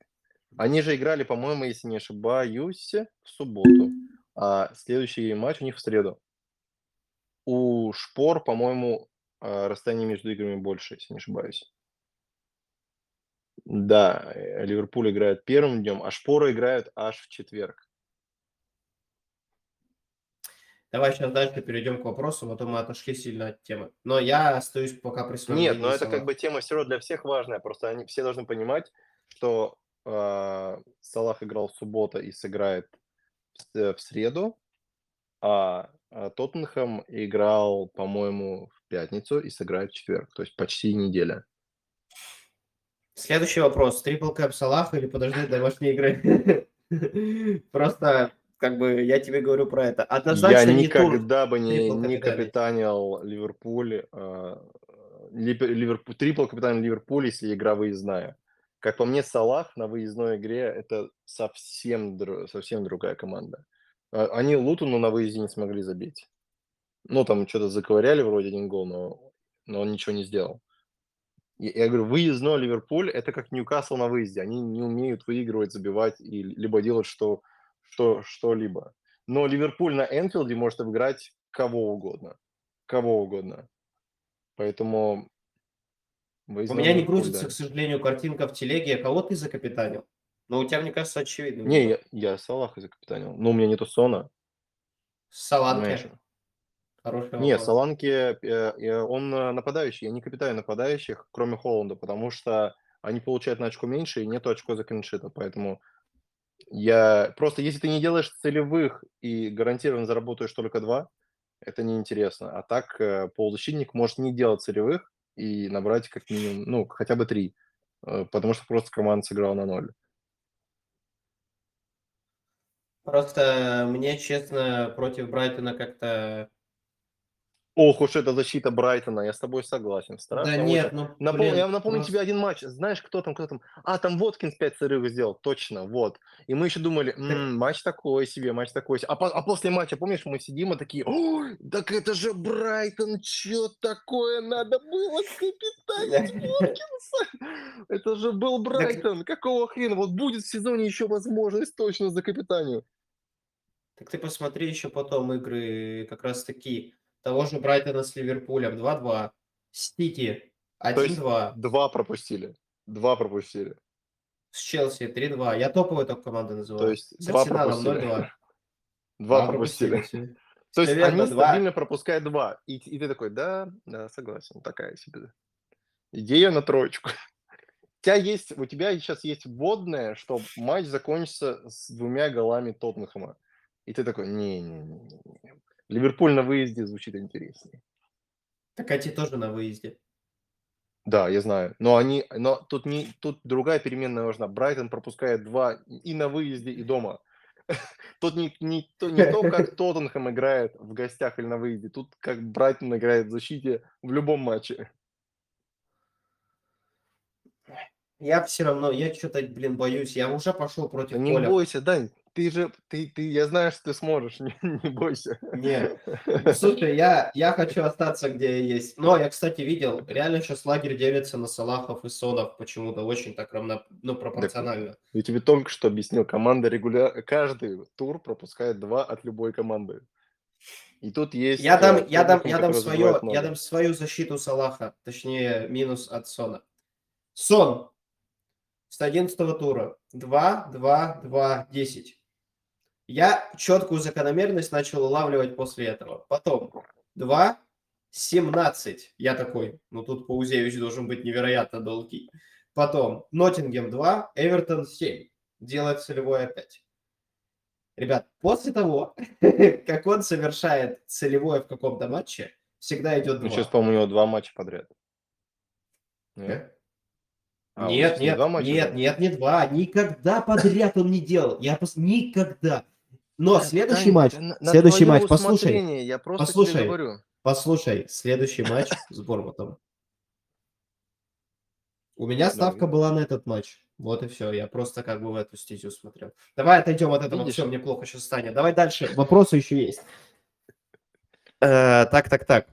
Они же играли, по-моему, если не ошибаюсь, в субботу. А следующий матч у них в среду. У Шпор, по-моему, э, расстояние между играми больше, если не ошибаюсь. Да, э, Ливерпуль играет первым днем, а Шпоры играют аж в четверг. Давай сейчас дальше перейдем к вопросу, а то мы отошли сильно от темы. Но я остаюсь пока при своем Нет, но это Салаха. как бы тема все равно для всех важная. Просто они все должны понимать, что э, Салах играл в субботу и сыграет в, с- в среду, а, а Тоттенхэм играл, по-моему, в пятницу и сыграет в четверг. То есть почти неделя. Следующий вопрос. Трипл кэп Салаха или подождать домашней игры? [LAUGHS] Просто, как бы, я тебе говорю про это. Я Однозначно не тур. никогда бы не, трипл не капитанил Ливерпуль, э, Либер- Ливерпуль, трипл капитан Ливерпуль, если игра выездная. Как по мне, Салах на выездной игре это совсем, совсем другая команда. А, Они Лутону на выезде не смогли забить. Ну, там что-то заковыряли вроде один гол, но, но он ничего не сделал. Я, я говорю, выездной Ливерпуль это как Ньюкасл на выезде. Они не умеют выигрывать, забивать и либо делать что, что, что-либо. но Ливерпуль на Энфилде может обыграть кого угодно. Кого угодно. Поэтому... У возьмем меня не грузится, да. к сожалению, картинка в телеге. Кого ты закапитанил? Но у тебя, мне кажется, очевидно. Не, я, я Салаха закапитанил. Но у меня нету Сона. Саланке. Хороший Не, вопрос. Саланки, э, э, он э, нападающий. Я не капитаю нападающих, кроме Холланда, потому что они получают на очко меньше и нету очко за клиншита. Поэтому я... Просто если ты не делаешь целевых и гарантированно заработаешь только два, это неинтересно. А так э, полузащитник может не делать целевых и набрать как минимум, ну, хотя бы три. э, Потому что просто команда сыграла на ноль. Просто мне, честно, против Брайтона как-то... Ох уж эта защита Брайтона, я с тобой согласен. Страшно Да очень. нет, ну, Напом- блин, я напомню просто- тебе один матч. Знаешь, кто там, кто там? А, там Воткинс 5 срывов сделал, точно, вот. И мы еще думали, «М, матч такой себе, матч такой себе. А, по- а после матча, помнишь, мы сидим и такие, ой, так это же Брайтон, что такое надо было капитанить Воткинса? Это же был Брайтон, какого хрена? Вот будет в сезоне еще возможность точно за капитанию. Так ты посмотри еще потом игры как раз таки того же Брайтона с Ливерпулем 2-2, Сити То есть 1-2, два пропустили, два пропустили. с Челси 3-2. Я топовую только команду называю. То есть с два Арсеналом пропустили. 0-2. [LAUGHS] Два пропустили. пропустили. То есть они два. стабильно пропускают два. И, и ты такой, да, да, согласен, такая себе. Идея на троечку. [LAUGHS] У тебя есть, у тебя сейчас есть вводное, что матч закончится с двумя голами Тоттенхэма. И ты такой, не-не-не. Ливерпуль на выезде звучит интереснее. Так эти тоже на выезде. Да, я знаю. Но они, но тут не, тут другая переменная нужна. Брайтон пропускает два и на выезде, и дома. [LAUGHS] Тут не, не, то, не то, как [LAUGHS] Тоттенхэм играет в гостях или на выезде. Тут как Брайтон играет в защите в любом матче. Я все равно, я что-то, блин, боюсь. Я уже пошел против не поля. бойся, Дань. Ты же, ты, ты, я знаю, что ты сможешь, [LAUGHS] не, не бойся. Нет. [LAUGHS] Слушай, я, я хочу остаться, где я есть. Но я, кстати, видел, реально сейчас лагерь делится на Салахов и Сонов почему-то очень так равно, ну, пропорционально. Я тебе только что объяснил, команда регулярно, каждый тур пропускает два от любой команды. И тут есть... Я э, дам, я дам, я дам свое, я дам свою защиту Салаха, точнее минус от Сона. Сон с 11 тура 2, 2, 2, 10. Я четкую закономерность начал улавливать после этого. Потом 2, 17. Я такой, ну тут Паузевич должен быть невероятно долгий. Потом Ноттингем 2, Эвертон 7. Делает целевой опять. Ребят, после того, [LAUGHS] как он совершает целевое в каком-то матче, всегда идет Ну, два. сейчас, по-моему, у него два матча подряд. Нет? А, у Нет, нас не нет, два матча нет, подряд? нет, не два. Никогда подряд он не делал. Я пос... Никогда. Но следующий Тань, матч, да на- следующий матч, послушай, Я просто послушай. говорю. послушай, следующий матч с Бормутом. У меня ставка Давай. была на этот матч. Вот и все. Я просто как бы в эту стезю смотрел. Давай отойдем от этого. Видишь? Все, мне плохо сейчас станет. Давай дальше. Вопросы еще есть. Э, Так, так, так.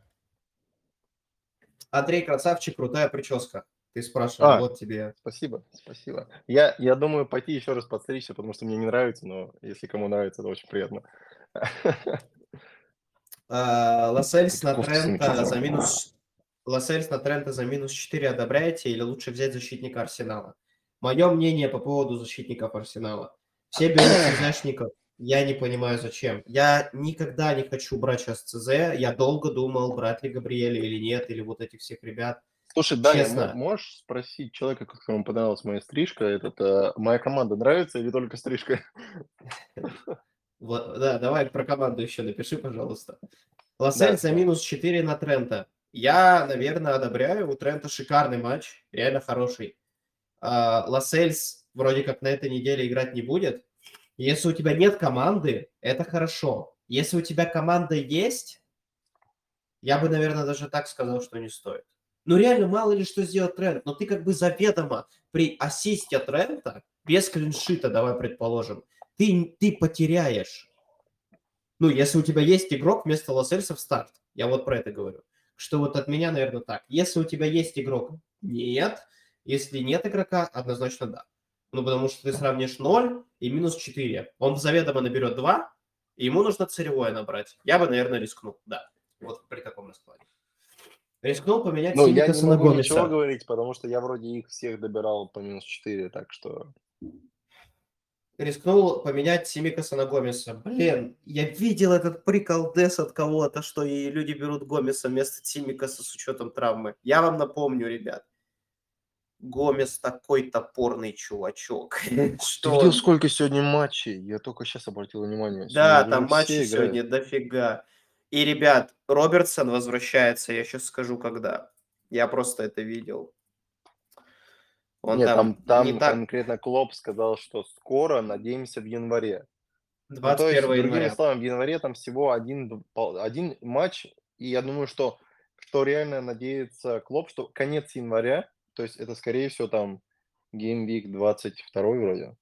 Андрей Красавчик, крутая прическа. Ты спрашивал, А. вот тебе. Спасибо, спасибо. Я, я думаю пойти еще раз подстричься, потому что мне не нравится, но если кому нравится, это очень приятно. А, Лассельс на Трента за минус... Лассельс на Трента за минус 4 одобряете или лучше взять защитника Арсенала? Мое мнение по поводу защитников Арсенала. Все берут ЦЗшников. Я не понимаю, зачем. Я никогда не хочу брать сейчас ЦЗ. Я долго думал, брать ли Габриэля или нет, или вот этих всех ребят. Слушай, Даня, можешь спросить человека, которому понравилась моя стрижка, этот, э, моя команда нравится или только стрижка? Да, давай про команду еще напиши, пожалуйста. Лассельс Да, минус 4 на Трента. Я, наверное, одобряю. У Трента шикарный матч, реально хороший. А, Лассельс вроде как на этой неделе играть не будет. Если у тебя нет команды, это хорошо. Если у тебя команда есть, я бы, наверное, даже так сказал, что не стоит. Ну, реально, мало ли что сделать Трент. Но ты как бы заведомо при ассисте Трента, без клиншита, давай предположим, ты, ты потеряешь. Ну, если у тебя есть игрок вместо Лассельса в старт. Я вот про это говорю. Что вот от меня, наверное, так. Если у тебя есть игрок, нет. Если нет игрока, однозначно да. Ну, потому что ты сравнишь 0 и минус 4. Он заведомо наберет 2, И ему нужно целевое набрать. Я бы, наверное, рискнул, да. Вот при таком раскладе. Рискнул поменять Ну, я Симикаса не могу ничего говорить, потому что я вроде их всех добирал по минус 4, так что... Рискнул поменять Симикаса на Гомеса. Блин, я видел этот прикол Дес от кого-то, что и люди берут Гомеса вместо Симикаса с учетом травмы. Я вам напомню, ребят. Гомес такой топорный чувачок. [LAUGHS] Ты Что видел, он- сколько сегодня матчей? Я только сейчас обратил внимание. Да, Сегодня там уже матчей играют. сегодня дофига. И, ребят, Робертсон возвращается, я сейчас скажу, когда. Я просто это видел. Он Нет, там, там не так... конкретно Клоп сказал, что скоро, надеемся, в январе. Ну, то 21 есть, другими января. словами, в январе там всего один, один матч, и я думаю, что, что реально надеется Клоп, что конец января, то есть это, скорее всего, там Game Week 22 вроде.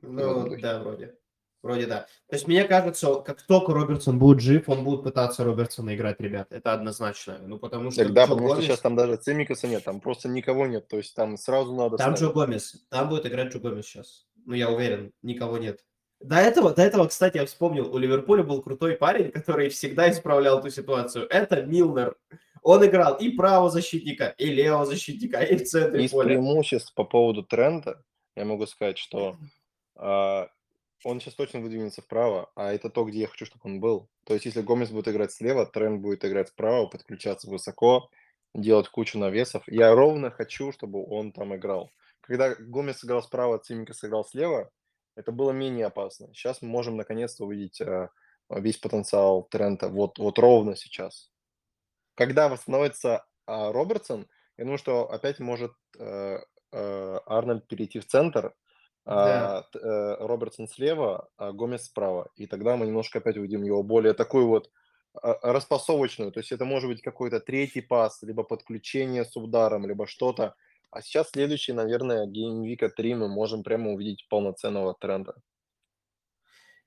Ну, да, вроде. Вроде да. То есть, мне кажется, как только Робертсон будет жив, он будет пытаться Робертсона играть, ребят. Это однозначно. Ну, потому что Джо потому что Гомес- сейчас там даже Цимикаса нет, там просто никого нет, то есть там сразу надо Там Джо. Гомес. Там будет играть Джо Гомес сейчас. Ну, я уверен, никого нет. До этого, до этого, кстати, я вспомнил, у Ливерпуля был крутой парень, который всегда исправлял эту ситуацию. Это Милнер. Он играл и правого защитника, и левого защитника, и в центре Из поля. преимуществ по поводу Трента я могу сказать, что а, он сейчас точно выдвинется вправо, а это то, где я хочу, чтобы он был. То есть, если Гомес будет играть слева, Трент будет играть справа, подключаться высоко, делать кучу навесов. Я ровно хочу, чтобы он там играл. Когда Гомес играл справа, Цимикас сыграл слева, это было менее опасно. Сейчас мы можем наконец-то увидеть а, весь потенциал Трента. Вот, вот ровно сейчас. Когда восстановится а, Робертсон, я думаю, что опять может э, э, Арнольд перейти в центр, Да. а, э, Робертсон слева, а Гомес справа. И тогда мы немножко опять увидим его более такую вот а, распасовочную. То есть это может быть какой-то третий пас, либо подключение с ударом, либо что-то. А сейчас следующий, наверное, геймвика 3 мы можем прямо увидеть полноценного тренда.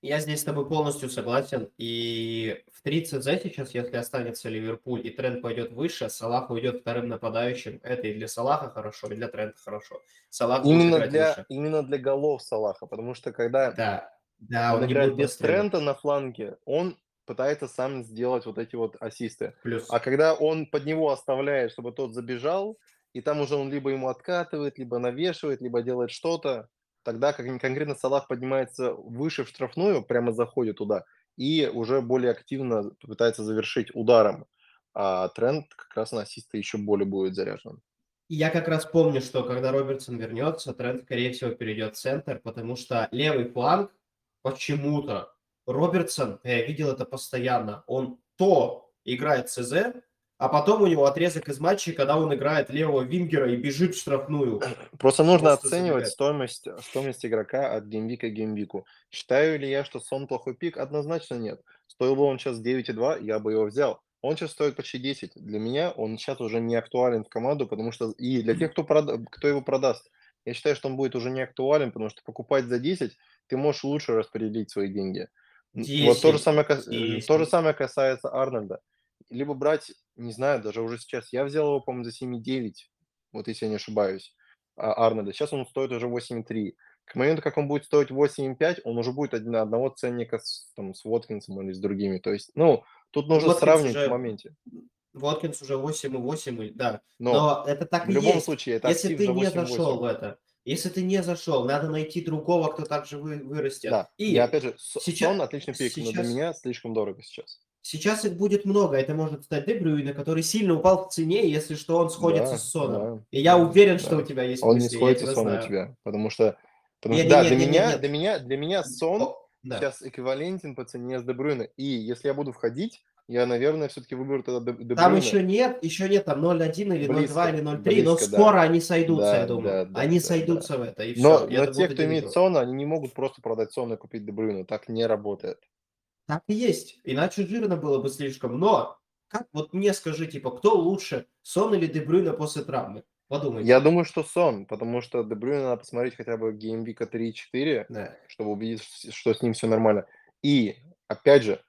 Я здесь с тобой полностью согласен. И в 30 за сейчас, если останется Ливерпуль и тренд пойдет выше, Салах уйдет вторым нападающим. Это и для Салаха хорошо, и для тренда хорошо. Салах Именно для, выше. именно для голов Салаха, потому что когда Да, да, он он играет без. Трента на фланге, он пытается сам сделать вот эти вот ассисты. Плюс. А когда он под него оставляет, чтобы тот забежал, и там уже он либо ему откатывает, либо навешивает, либо делает что-то, тогда как конкретно Салах поднимается выше в штрафную, прямо заходит туда, и уже более активно пытается завершить ударом. А тренд как раз на ассисты еще более будет заряжен. Я как раз помню, что когда Робертсон вернется, тренд, скорее всего, перейдет в центр, потому что левый фланг почему-то Робертсон, я видел это постоянно, он то играет ЦЗ, а потом у него отрезок из матчей, когда он играет левого вингера и бежит в штрафную. Просто нужно Просто оценивать забегать. стоимость, стоимость игрока от gameweek а к gameweek у. Считаю ли я, что Сон плохой pick? Однозначно нет. Стоил бы он сейчас 9,2, я бы его взял. Он сейчас стоит почти 10. Для меня он сейчас уже не актуален в команду, потому что и для тех, кто, прода- кто его продаст, я считаю, что он будет уже не актуален, потому что покупать за 10 ты можешь лучше распределить свои деньги. М, Вот то же 10, самое, кас- э, то же 10. самое касается Арнольда. Либо брать, не знаю, даже уже сейчас. Я взял его, по-моему, за 7,9, вот если я не ошибаюсь, а, Арнольда. Сейчас он стоит уже 8,3. К моменту, как он будет стоить 8,5, он уже будет один на одного ценника с, там, с Воткинсом или с другими. То есть, ну, тут нужно Воткинс сравнивать уже- в моменте. Воткинс уже 8,8, и- да. Но, Но это так в любом есть. случае, это Если ты не 8,8. зашел в это, если ты не зашел, надо найти другого, кто также вы, вырастет. Да, И я опять же, сейчас- Сон отличный пик, но для сейчас- меня слишком дорого сейчас. Сейчас их будет много. Это может стать Дебрюйна, который сильно упал в цене, если что, он сходится Да, с Соном. да, И я да, уверен, что да. у тебя есть Он не мысли, я сходится тебя Сон у тебя, потому что, потому Не, что да, не, для не, не, меня, нет. для меня, для меня Сон О, да. сейчас эквивалентен по цене с Дебрюйна. И если я буду входить, я, наверное, все-таки выберу тогда Де- Там Дебрюйна. еще нет, еще нет, там 0.1 или 0.2 Близко, или 0.3, но близко, да. скоро они сойдутся, Да, я думаю. да, да, они да, сойдутся в это, и Но, все. но те, кто имеет Сона, они не могут просто продать Сона и купить Дебрюйна. Так не работает. Так и есть. Иначе жирно было бы слишком. Но, как вот мне скажи, типа, кто лучше, Сон или Дебрюйна после травмы? Подумайте. Я думаю, что Сон, потому что Дебрюйна надо посмотреть хотя бы gameweek а 3-4, Да. чтобы убедиться, что с ним все нормально. И, опять же,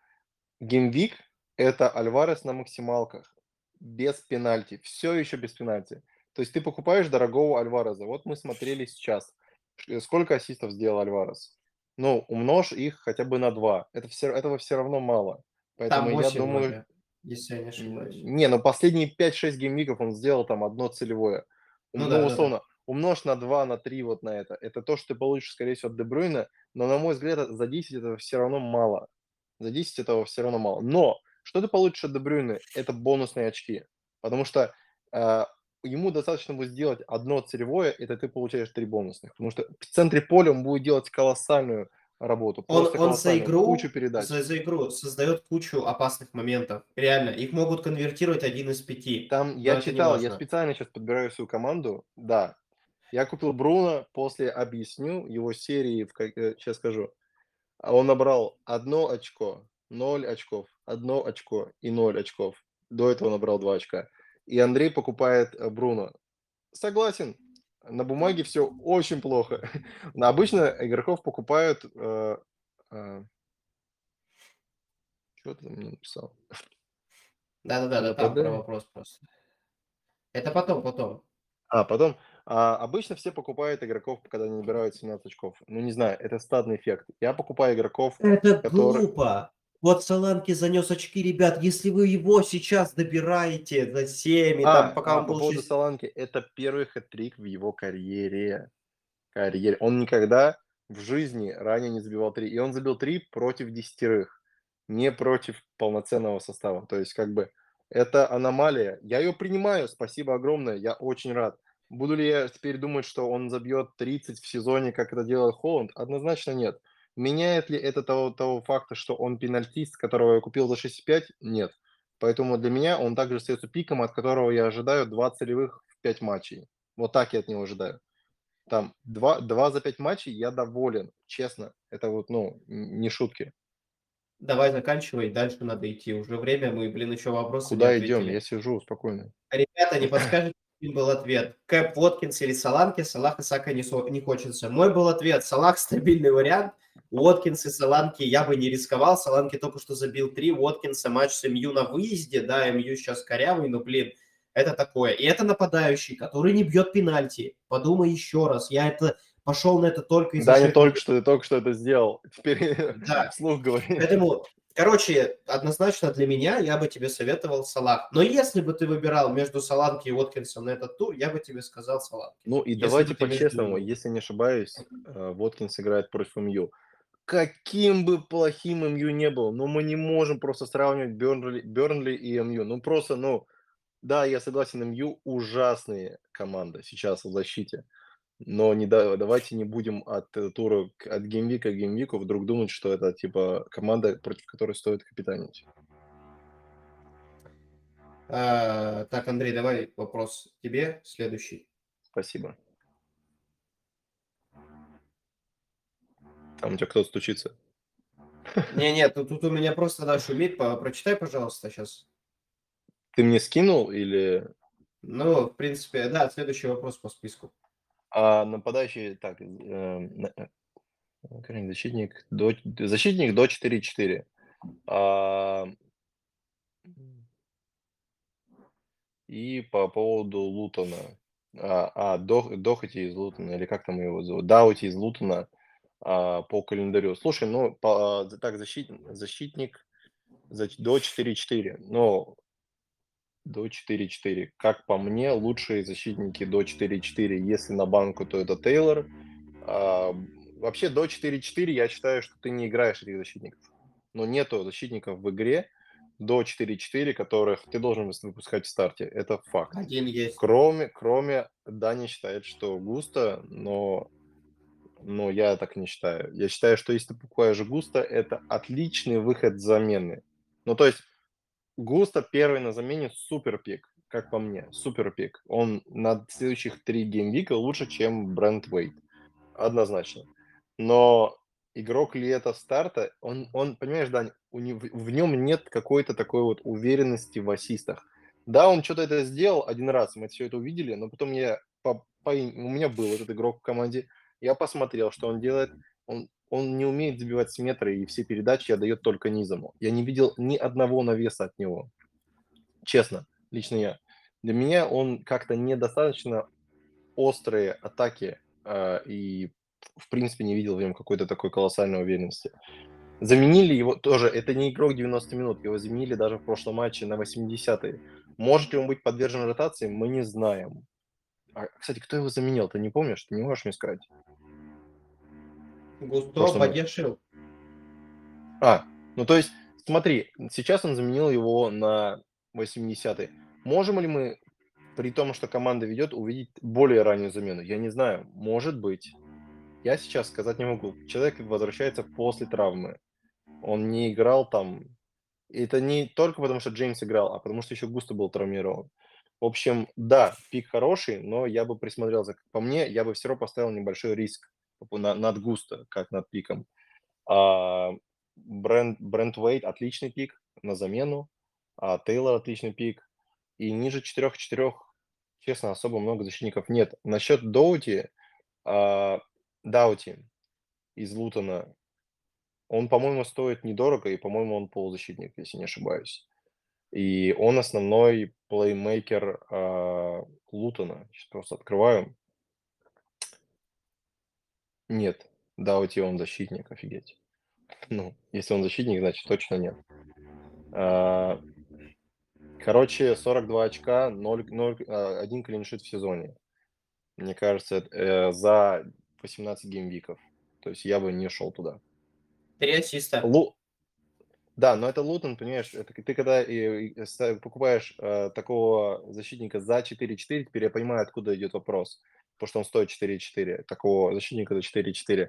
gameweek – это Альварес на максималках, без пенальти, все еще без пенальти. То есть ты покупаешь дорогого Альвареза. Вот мы смотрели сейчас, сколько ассистов сделал Альварес. Ну, умножь их хотя бы на 2. Это все, этого все равно мало. Там Поэтому я 8 думаю, вроде, если я не ошибаюсь. не, ну последние 5-6 геймвиков он сделал там одно целевое. Ну Ну, да, да, да. условно, умножь на 2, на 3 вот на это. Это то, что ты получишь, скорее всего, от Дебрюйна, но, на мой взгляд, за 10 этого все равно мало. За 10 этого все равно мало. Но что ты получишь от Дебрюйна? Это бонусные очки. Потому что а, ему достаточно будет сделать одно целевое, это ты получаешь 3 бонусных. Потому что в центре поля он будет делать колоссальную работу. Он, он за игру, Кучу передач. за, за игру создает кучу опасных моментов. Реально, их могут конвертировать один из пяти. Там но я читал, я специально сейчас подбираю свою команду. Да, я купил Бруно, после объясню его серии, как, сейчас скажу. А Он набрал одно очко, 0 очков, одно очко и 0 очков. До этого набрал 2 очка. И Андрей покупает э, Бруно. Согласен, на бумаге все очень плохо. [LAUGHS] Но обычно игроков покупают... Э, э, что ты мне написал? Да-да-да, да, там про вопрос просто. Это потом, потом. А, потом, а, обычно все покупают игроков, когда они набирают 17 очков. Ну, не знаю, это стадный эффект. Я покупаю игроков, Это которые... глупо. Вот Соланки занес очки, ребят. Если вы его сейчас добираете за 7, и А, там, пока а, он по был поводу 6... Соланки, это первый хэт-трик в его карьере. карьере. Он никогда в жизни ранее не забивал 3. И он забил 3 против десятерых, не против полноценного состава. То есть, как бы, это аномалия. Я ее принимаю, спасибо огромное, я очень рад. Буду ли я теперь думать, что он забьет 30 в сезоне, как это делает Холланд? Однозначно нет. Меняет ли это того, того факта, что он пенальтист, которого я купил за 6,5? Нет. Поэтому для меня он также остается пиком, от которого я ожидаю 2 целевых в 5 матчей. Вот так я от него ожидаю. Там 2, 2 за 5 матчей я доволен, честно. Это вот, ну, не шутки. Давай заканчивай, дальше надо идти. Уже время, мы, блин, еще вопросы Куда идем? Я сижу спокойно. Ребята, не подскажете, каким был ответ? Кэп, Воткинс или Саланки? Салах и Сака не, со- не хочется. Мой был ответ. Салах стабильный вариант. Уоткинс и Саланки я бы не рисковал. Саланки только что забил 3. Уоткинса матч с МЮ на выезде. Да, МЮ сейчас корявый, но, блин, это такое. И это нападающий, который не бьет пенальти. Подумай еще раз. Я это пошел на это только из-за Да, не только что, ты только что это сделал. Теперь Да. [LAUGHS] вслух говори. Поэтому, короче, однозначно для меня я бы тебе советовал Салах. Но если бы ты выбирал между Саланки и Уоткинсом на этот тур, я бы тебе сказал Саланки. Ну и Если давайте между по-честному, ними. если не ошибаюсь, э, Воткинс играет против МЮ. Каким бы плохим МЮ не был, но мы не можем просто сравнивать Бернли, Бернли и МЮ. Ну просто, ну, да, я согласен, МЮ ужасные команды сейчас в защите. Но не да, давайте не будем от э, тура, от gameweek а к gameweek у вдруг думать, что это типа команда, против которой стоит капитанить. А, так, Андрей, давай вопрос тебе следующий. Спасибо. Там у тебя кто-то стучится. [LAUGHS] Не-не, тут, тут у меня просто да, шумит. По- Прочитай, пожалуйста, сейчас. Ты мне скинул или... Ну, в принципе, да, следующий вопрос по списку. А нападающий, так, э, на- э, корень защитник до, защитник до 4-4. А, и по поводу Лутона. А, а Дох, Дохати из Лутона, или как там его зовут? Даути из Лутона а, по календарю. Слушай, ну, по, за- так, защит, защитник за- до 4-4. Но до 4-4. Как по мне, лучшие защитники до 4-4, если на банку, то это Тейлор. А, вообще до 4-4 я считаю, что ты не играешь этих защитников. Но нету защитников в игре до 4-4, которых ты должен выпускать в старте. Это факт. Один есть. Кроме, кроме Дани считает, что густо, но, но я так не считаю. Я считаю, что если ты покупаешь густо, это отличный выход замены. Ну, то есть Густо первый на замене супер пик, как по мне, супер пик. Он на следующих три геймвика лучше, чем Брент Уэйт. Однозначно. Но игрок ли это старта, он, он понимаешь, Дань, у него, в нем нет какой-то такой вот уверенности в ассистах. Да, он что-то это сделал один раз, мы все это увидели, но потом я по, по, у меня был этот игрок в команде, я посмотрел, что он делает. Он, он не умеет забивать с метра, и все передачи отдает только низом. Я не видел ни одного навеса от него. Честно, лично я. Для меня он как-то недостаточно острые атаки э, и в принципе не видел в нем какой-то такой колоссальной уверенности. Заменили его тоже, это не игрок 90 минут, его заменили даже в прошлом матче на 80-е. Может ли он быть подвержен ротации, мы не знаем. А, кстати, кто его заменил, ты не помнишь? Ты не можешь мне сказать? Густо матче. Бадешил. А, ну то есть, смотри, сейчас он заменил его на 80-й. Можем ли мы, при том, что команда ведет, увидеть более раннюю замену? Я не знаю, может быть. Я сейчас сказать не могу. Человек возвращается после травмы. Он не играл там. Это не только потому, что Джеймс играл, а потому что еще Густо был травмирован. В общем, да, пик хороший, но я бы присмотрелся. По мне, я бы все равно поставил небольшой риск над Густо, как над пиком. А, Брент, Брент Уэйт отличный пик на замену, а Тейлор отличный пик. И ниже 4-4, честно, особо много защитников нет. Насчет Доути, а, Даути из Лутона, он, по-моему, стоит недорого, и, по-моему, он полузащитник, если не ошибаюсь. И он основной плеймейкер а, Лутона. Сейчас просто открываю. Нет, Даути он защитник, офигеть. [LAUGHS] Ну, если он защитник, значит точно нет. А, короче, 42 очка, 0, 0, 1 клиншит в сезоне. Мне кажется, э, за 18 геймвиков. То есть я бы не шел туда. Три ассиста. Лу... Да, но это Лутон, понимаешь, это ты когда и, и ста- покупаешь э, такого защитника за 4-4, теперь я понимаю, откуда идет вопрос. Потому что он стоит 4-4, такого защитника за 4-4.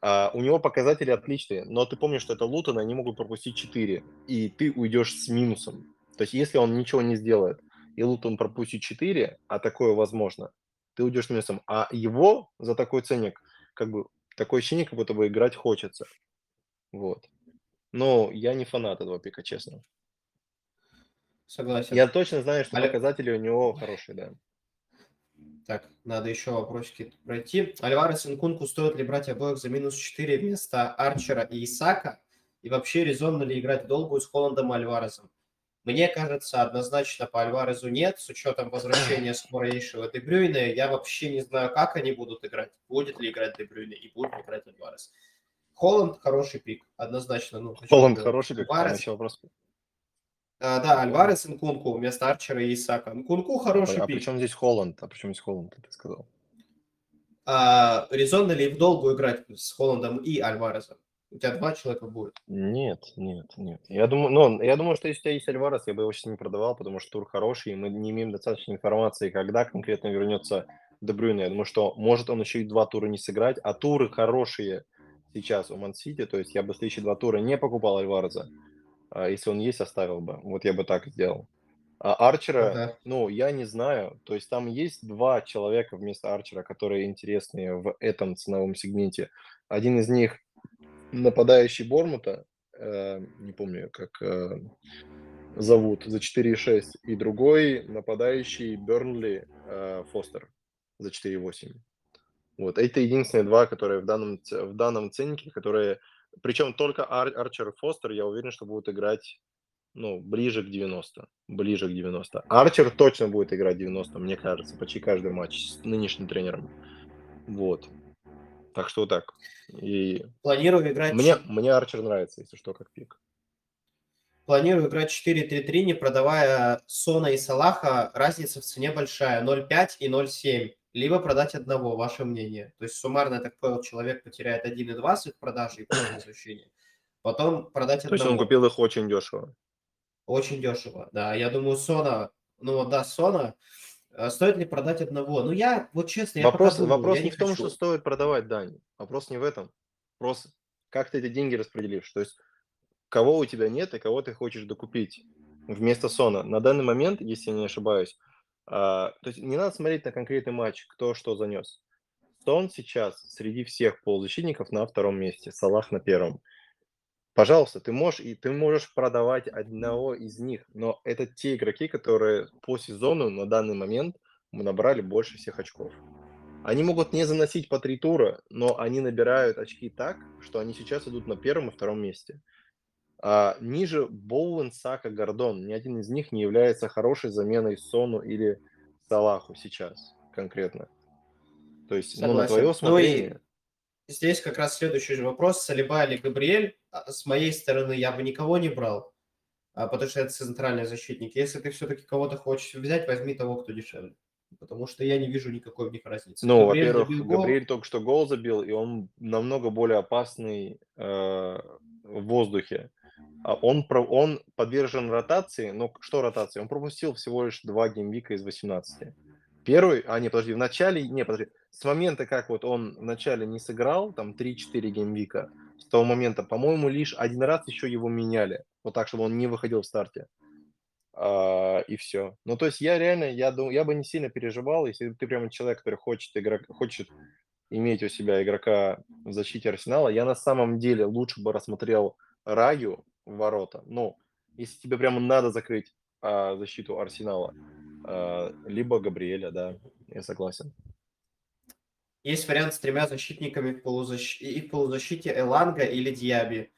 А, у него показатели отличные, но ты помнишь, что это Лутон, они могут пропустить 4, и ты уйдешь с минусом. То есть если он ничего не сделает, и Лутон пропустит 4, а такое возможно, ты уйдешь с минусом. А его за такой ценник, как бы, такое ощущение, как будто бы играть хочется. Вот. Но я не фанат этого пика, честно. Согласен. Я точно знаю, что Аля- показатели у него хорошие, да. Так, надо еще вопросики пройти. Альварес и Нкунку стоит ли брать обоих за минус 4 вместо Арчера и Исака? И вообще резонно ли играть долгую с Холландом и Альваресом? Мне кажется, однозначно по Альварезу нет, с учетом возвращения скорейшего Дебрюйна. Я вообще не знаю, как они будут играть. Будет ли играть Дебрюйна и будет ли играть Альварес. Холланд хороший пик, однозначно. Ну, Холланд хороший пик, вопрос. А, да, Альварес и Нкунку вместо Арчера и Исака. Нкунку хороший А пик. при чем здесь Холланд? А при чем здесь Холланд, ты сказал? А резонно ли в долгую играть с Холландом и Альваресом? У тебя два человека будет. Нет, нет, нет. Я думаю, ну, я думаю, что если у тебя есть Альварес, я бы его сейчас не продавал, потому что тур хороший, и мы не имеем достаточно информации, когда конкретно вернется Дебрюйне. Я думаю, что может он еще и два тура не сыграть, а туры хорошие сейчас у Ман-Сити, то есть я бы следующие два тура не покупал Альвареса. А Если он есть, оставил бы. Вот я бы так сделал. А Арчера, Ага. ну, я не знаю. То есть там есть два человека вместо Арчера, которые интересные в этом ценовом сегменте. Один из них нападающий Бормута, э, не помню, как э, зовут, за 4,6, и другой нападающий Бернли э, Фостер за 4,8. Вот, это единственные два, которые в данном, в данном ценнике, которые, причем только Ар- Арчер и Фостер, я уверен, что будут играть, ну, ближе к 90, ближе к 90. Арчер точно будет играть 90, мне кажется, почти каждый матч с нынешним тренером. Вот. Так что так. И Планирую играть, мне, мне Арчер нравится, если что, как пик. планирую играть 4-3-3, не продавая Сона и Салаха. Разница в цене большая. 0,5 и 0,7. Либо продать одного, ваше мнение. То есть суммарно, я так понял, человек потеряет 1,2 с их продажи и возвращения. Потом продать То есть он одного. купил их очень дешево. Очень дешево, да. Я думаю, Сона, ну да, Сона, э, стоит ли продать одного? Ну я, вот честно, я Вопрос, пока думаю, вопрос я не в том, хочу. что стоит продавать, Дани. Вопрос не в этом. Вопрос, как ты эти деньги распределишь. То есть, кого у тебя нет и кого ты хочешь докупить вместо Сона. На данный момент, если я не ошибаюсь, то есть не надо смотреть на конкретный матч, кто что занес. Сон сейчас среди всех полузащитников на втором месте, Салах на первом. Пожалуйста, ты можешь и ты можешь продавать одного из них, но это те игроки, которые по сезону на данный момент мы набрали больше всех очков. Они могут не заносить по три тура, но они набирают очки так, что они сейчас идут на первом и втором месте. А ниже Боуэн, Сака, Гордон. Ни один из них не является хорошей заменой Сону или Салаху сейчас конкретно. То есть, ну, на Согласен. твое Ну и усмотрение. здесь как раз следующий вопрос. Салиба или Габриэль? А, С моей стороны я бы никого не брал, а, потому что это центральный защитник. Если ты все-таки кого-то хочешь взять, возьми того, кто дешевле. Потому что я не вижу никакой в них разницы. Ну, Габриэль во-первых. Габриэль только что гол забил, и он намного более опасный э, в воздухе. А Он, он подвержен ротации, но что ротации? Он пропустил всего лишь два геймвика из 18. Первый, а не, подожди, в начале, не, подожди, с момента, как вот он в начале не сыграл, там 3-4 геймвика, с того момента, по-моему, лишь один раз еще его меняли, вот так, чтобы он не выходил в старте. А, и все. Ну, то есть я реально, я, думаю, я бы не сильно переживал, если ты прямо человек, который хочет, игрок, хочет иметь у себя игрока в защите Арсенала, я на самом деле лучше бы рассмотрел Раю ворота. Ну, если тебе прямо надо закрыть а, защиту Арсенала, а, либо Габриэля, да, я согласен. Есть вариант с тремя защитниками в, полузащ... и в полузащите Эланга или Диаби.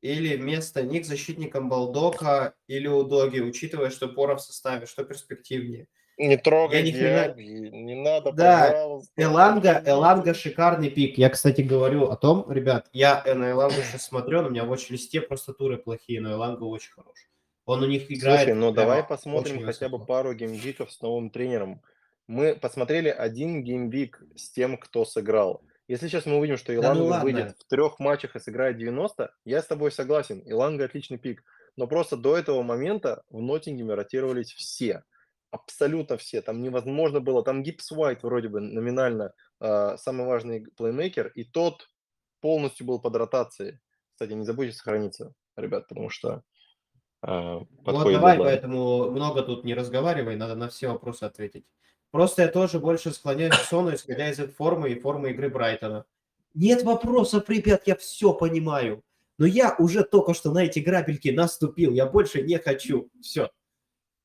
Или вместо них защитником Балдока или Удоги, учитывая, что Пора в составе, что перспективнее. Не трогай ни хрена- не надо, Да, пожалуйста. Эланга, Эланга шикарный пик. Я, кстати, говорю о том, ребят, я э, на Элангу сейчас смотрю, но у меня в watch-листе просто туры плохие, но Эланга очень хорош. Он у них играет. Слушай, ну давай посмотрим хотя бы пару gameweek ов с новым тренером. Мы посмотрели один gameweek с тем, кто сыграл. Если сейчас мы увидим, что Да ну Иланга выйдет в трех матчах и сыграет 90, я с тобой согласен. Иланга отличный pick. Но просто до этого момента в Ноттингеме ротировались все. Абсолютно все. Там невозможно было. Там Гипс Уайт вроде бы номинально э, самый важный плеймейкер, и тот полностью был под ротацией. Кстати, не забудьте сохраниться, ребят, потому что э, Вот давай, дедлайн. поэтому много тут не разговаривай, надо на все вопросы ответить. Просто я тоже больше склоняюсь к Сону, исходя из их формы и формы игры Брайтона. Нет вопросов, ребят, я все понимаю. Но я уже только что на эти грабельки наступил, я больше не хочу. Все.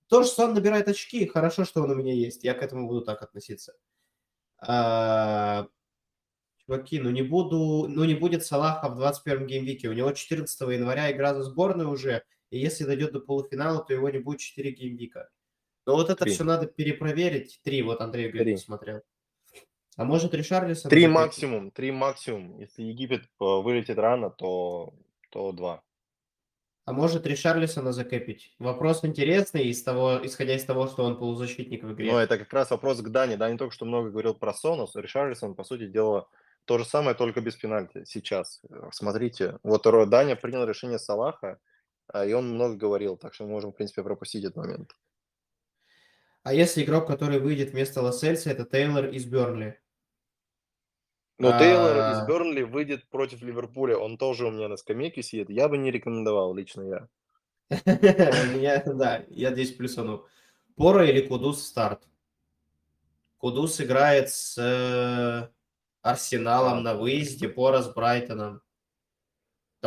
То, что Сон набирает очки, хорошо, что он у меня есть. Я к этому буду так относиться. А, Чуваки, ну не буду, ну не будет Салаха в 21-м gameweek е. У него 14 января игра за сборную уже, и если дойдет до полуфинала, то его не будет 4 gameweek а. Но вот это Три. все надо перепроверить. Три, вот Андрей говорит, Три. посмотрел. А может Ришарлисон? Три максимум, три максимум. Если Египет э, вылетит рано, то, то два. А может Ришарлисона закэпить? Вопрос интересный, из того, исходя из того, что он полузащитник в игре. Но это как раз вопрос к Дане. Дани только что много говорил про Сонус. Ришарлисон, по сути дела, то же самое, только без пенальти сейчас. Смотрите, вот Даня принял решение Салаха, а, и он много говорил, так что мы можем, в принципе, пропустить этот момент. А если игрок, который выйдет вместо Лассельса, это Тейлор из Бернли? Но Тейлор А. из Бернли выйдет против Ливерпуля. Он тоже у меня на скамейке сидит. Я бы не рекомендовал, лично я. [LAUGHS] Меня, да, я здесь плюсану. Пора или Кудус старт? Кудус играет с э, Арсеналом А. на выезде, Пора с Брайтоном.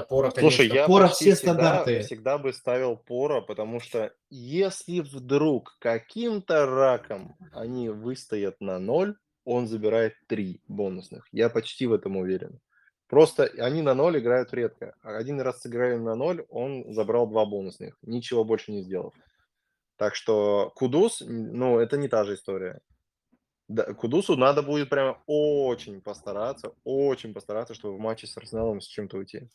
Пора, Слушай, конечно. я Пора все всегда, стандарты. всегда бы ставил Пора, потому что если вдруг каким-то раком они выстоят на ноль, он забирает три бонусных. Я почти в этом уверен. Просто они на ноль играют редко. А Один раз сыграли на ноль, он забрал два бонусных, ничего больше не сделав. Так что Кудус, ну, это не та же история. Да, Кудусу надо будет прямо очень постараться, очень постараться, чтобы в матче с Арсеналом с чем-то уйти.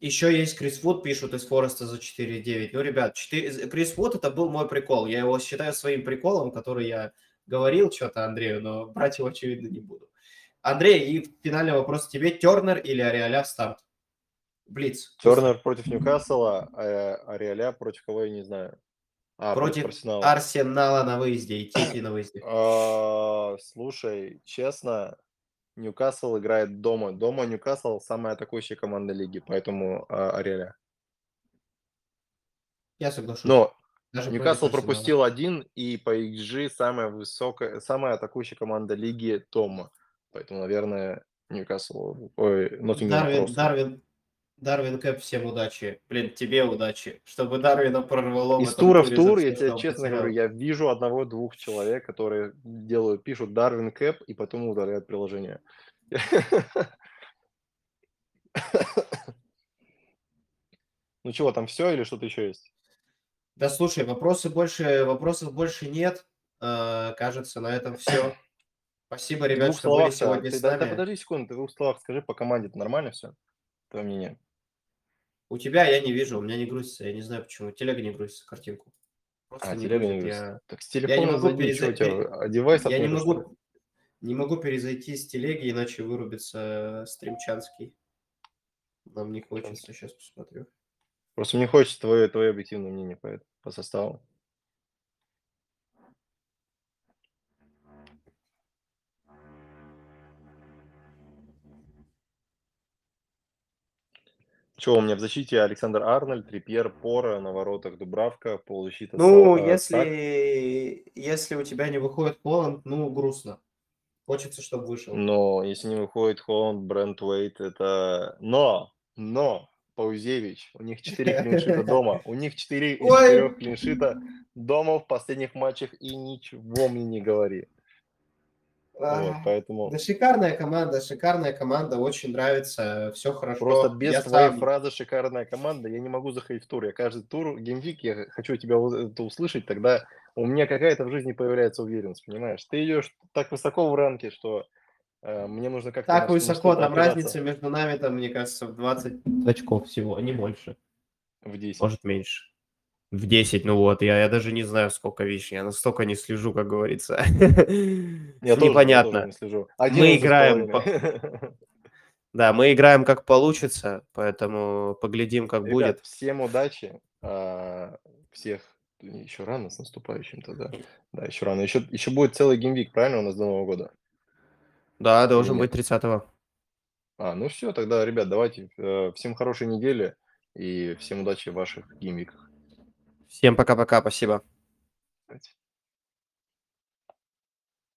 Еще есть Крис Вуд, пишут из Фореста за 4.9. Ну, ребят, 4... Крис Вуд это был мой прикол. Я его считаю своим приколом, который я говорил что-то Андрею, но брать его, очевидно, не буду. Андрей, и финальный вопрос тебе. Тернер или Ариаля в старт? Блиц. Тернер против Ньюкасла, а а Реаля против кого я не знаю. А, Против Арсенала. Арсенала на выезде и Сити на выезде. А, Слушай, честно, Ньюкасл играет дома. Дома Ньюкасл самая атакующая команда лиги, поэтому а, Ареля. Я соглашусь. Но Даже Ньюкасл пропустил один, и по XG самая высокая, самая атакующая команда лиги Тома. Поэтому, наверное, Ньюкасл, ой, Ноттингем Дарвин, просто. Дарвин, Дарвин Кэп, всем удачи. Блин, тебе удачи. Чтобы Дарвина прорвало. Из тура в тур, я тебе честно говорю, я вижу одного-двух человек, которые делают, пишут Дарвин Кэп и потом удаляют приложение. [LAUGHS] Ну чего, там все или что-то еще есть? Да слушай, вопросы больше, вопросов больше нет. Э, кажется, на этом все. Спасибо, ребят, что были сегодня ты, с да, да нами. подожди секунду, ты в двух словах скажи по команде, это нормально все? Твое мнение? У тебя я не вижу, у меня не грузится, я не знаю почему. Телега не грузится, картинку. Просто А, не телега не грузит, грузится. я... Так с Я не телефона могу зайди, что у переза- тебя, а девайс Я не могу, не могу перезайти с телеги, иначе вырубится стримчанский. Нам не хочется, сейчас посмотрю. Просто мне хочется твое, твое объективное мнение по, по составу. Что, у меня в защите Александр Арнольд, Трипьер, Пора, на воротах Дубравка, полузащита Ну, Сал- э, Сак. если, если у тебя не выходит Холланд, ну, грустно. Хочется, чтобы вышел. Но если не выходит Холланд, Брент Уэйт, это... Но, но, Паузевич, у них 4 клиншита [LAUGHS] дома. У них 4 из Ой. 4 клиншита дома в последних матчах, и ничего мне не говори. Вот, поэтому Да шикарная команда, шикарная команда, очень нравится, все хорошо. просто без Я твоей сам- фразы «шикарная команда» я не могу заходить в тур. Я каждый тур, геймвик, я хочу тебя это услышать, тогда у меня какая-то в жизни появляется уверенность, понимаешь? Ты идешь так высоко в ранке, что э, мне нужно как-то... Так высоко, там разница между нами, там, мне кажется, в 20 очков всего, не больше. В 10. Может, меньше. В 10, ну вот, я, я даже не знаю, сколько вещей, я настолько не слежу, как говорится. [LAUGHS] Я [LAUGHS] тоже- я тоже Непонятно. не слежу. Мы 11 с играем. [LAUGHS] Да, мы играем как получится, поэтому поглядим, как Ребят, будет. всем удачи. а, Всех еще рано с наступающим тогда. Да, еще рано. Еще, еще будет целый геймвик, правильно, у нас до Нового года? Да, должен Нет. быть 30-го. А, ну все, тогда, ребят, давайте. э, Всем хорошей недели и всем удачи в ваших геймвиках. Всем пока-пока, спасибо.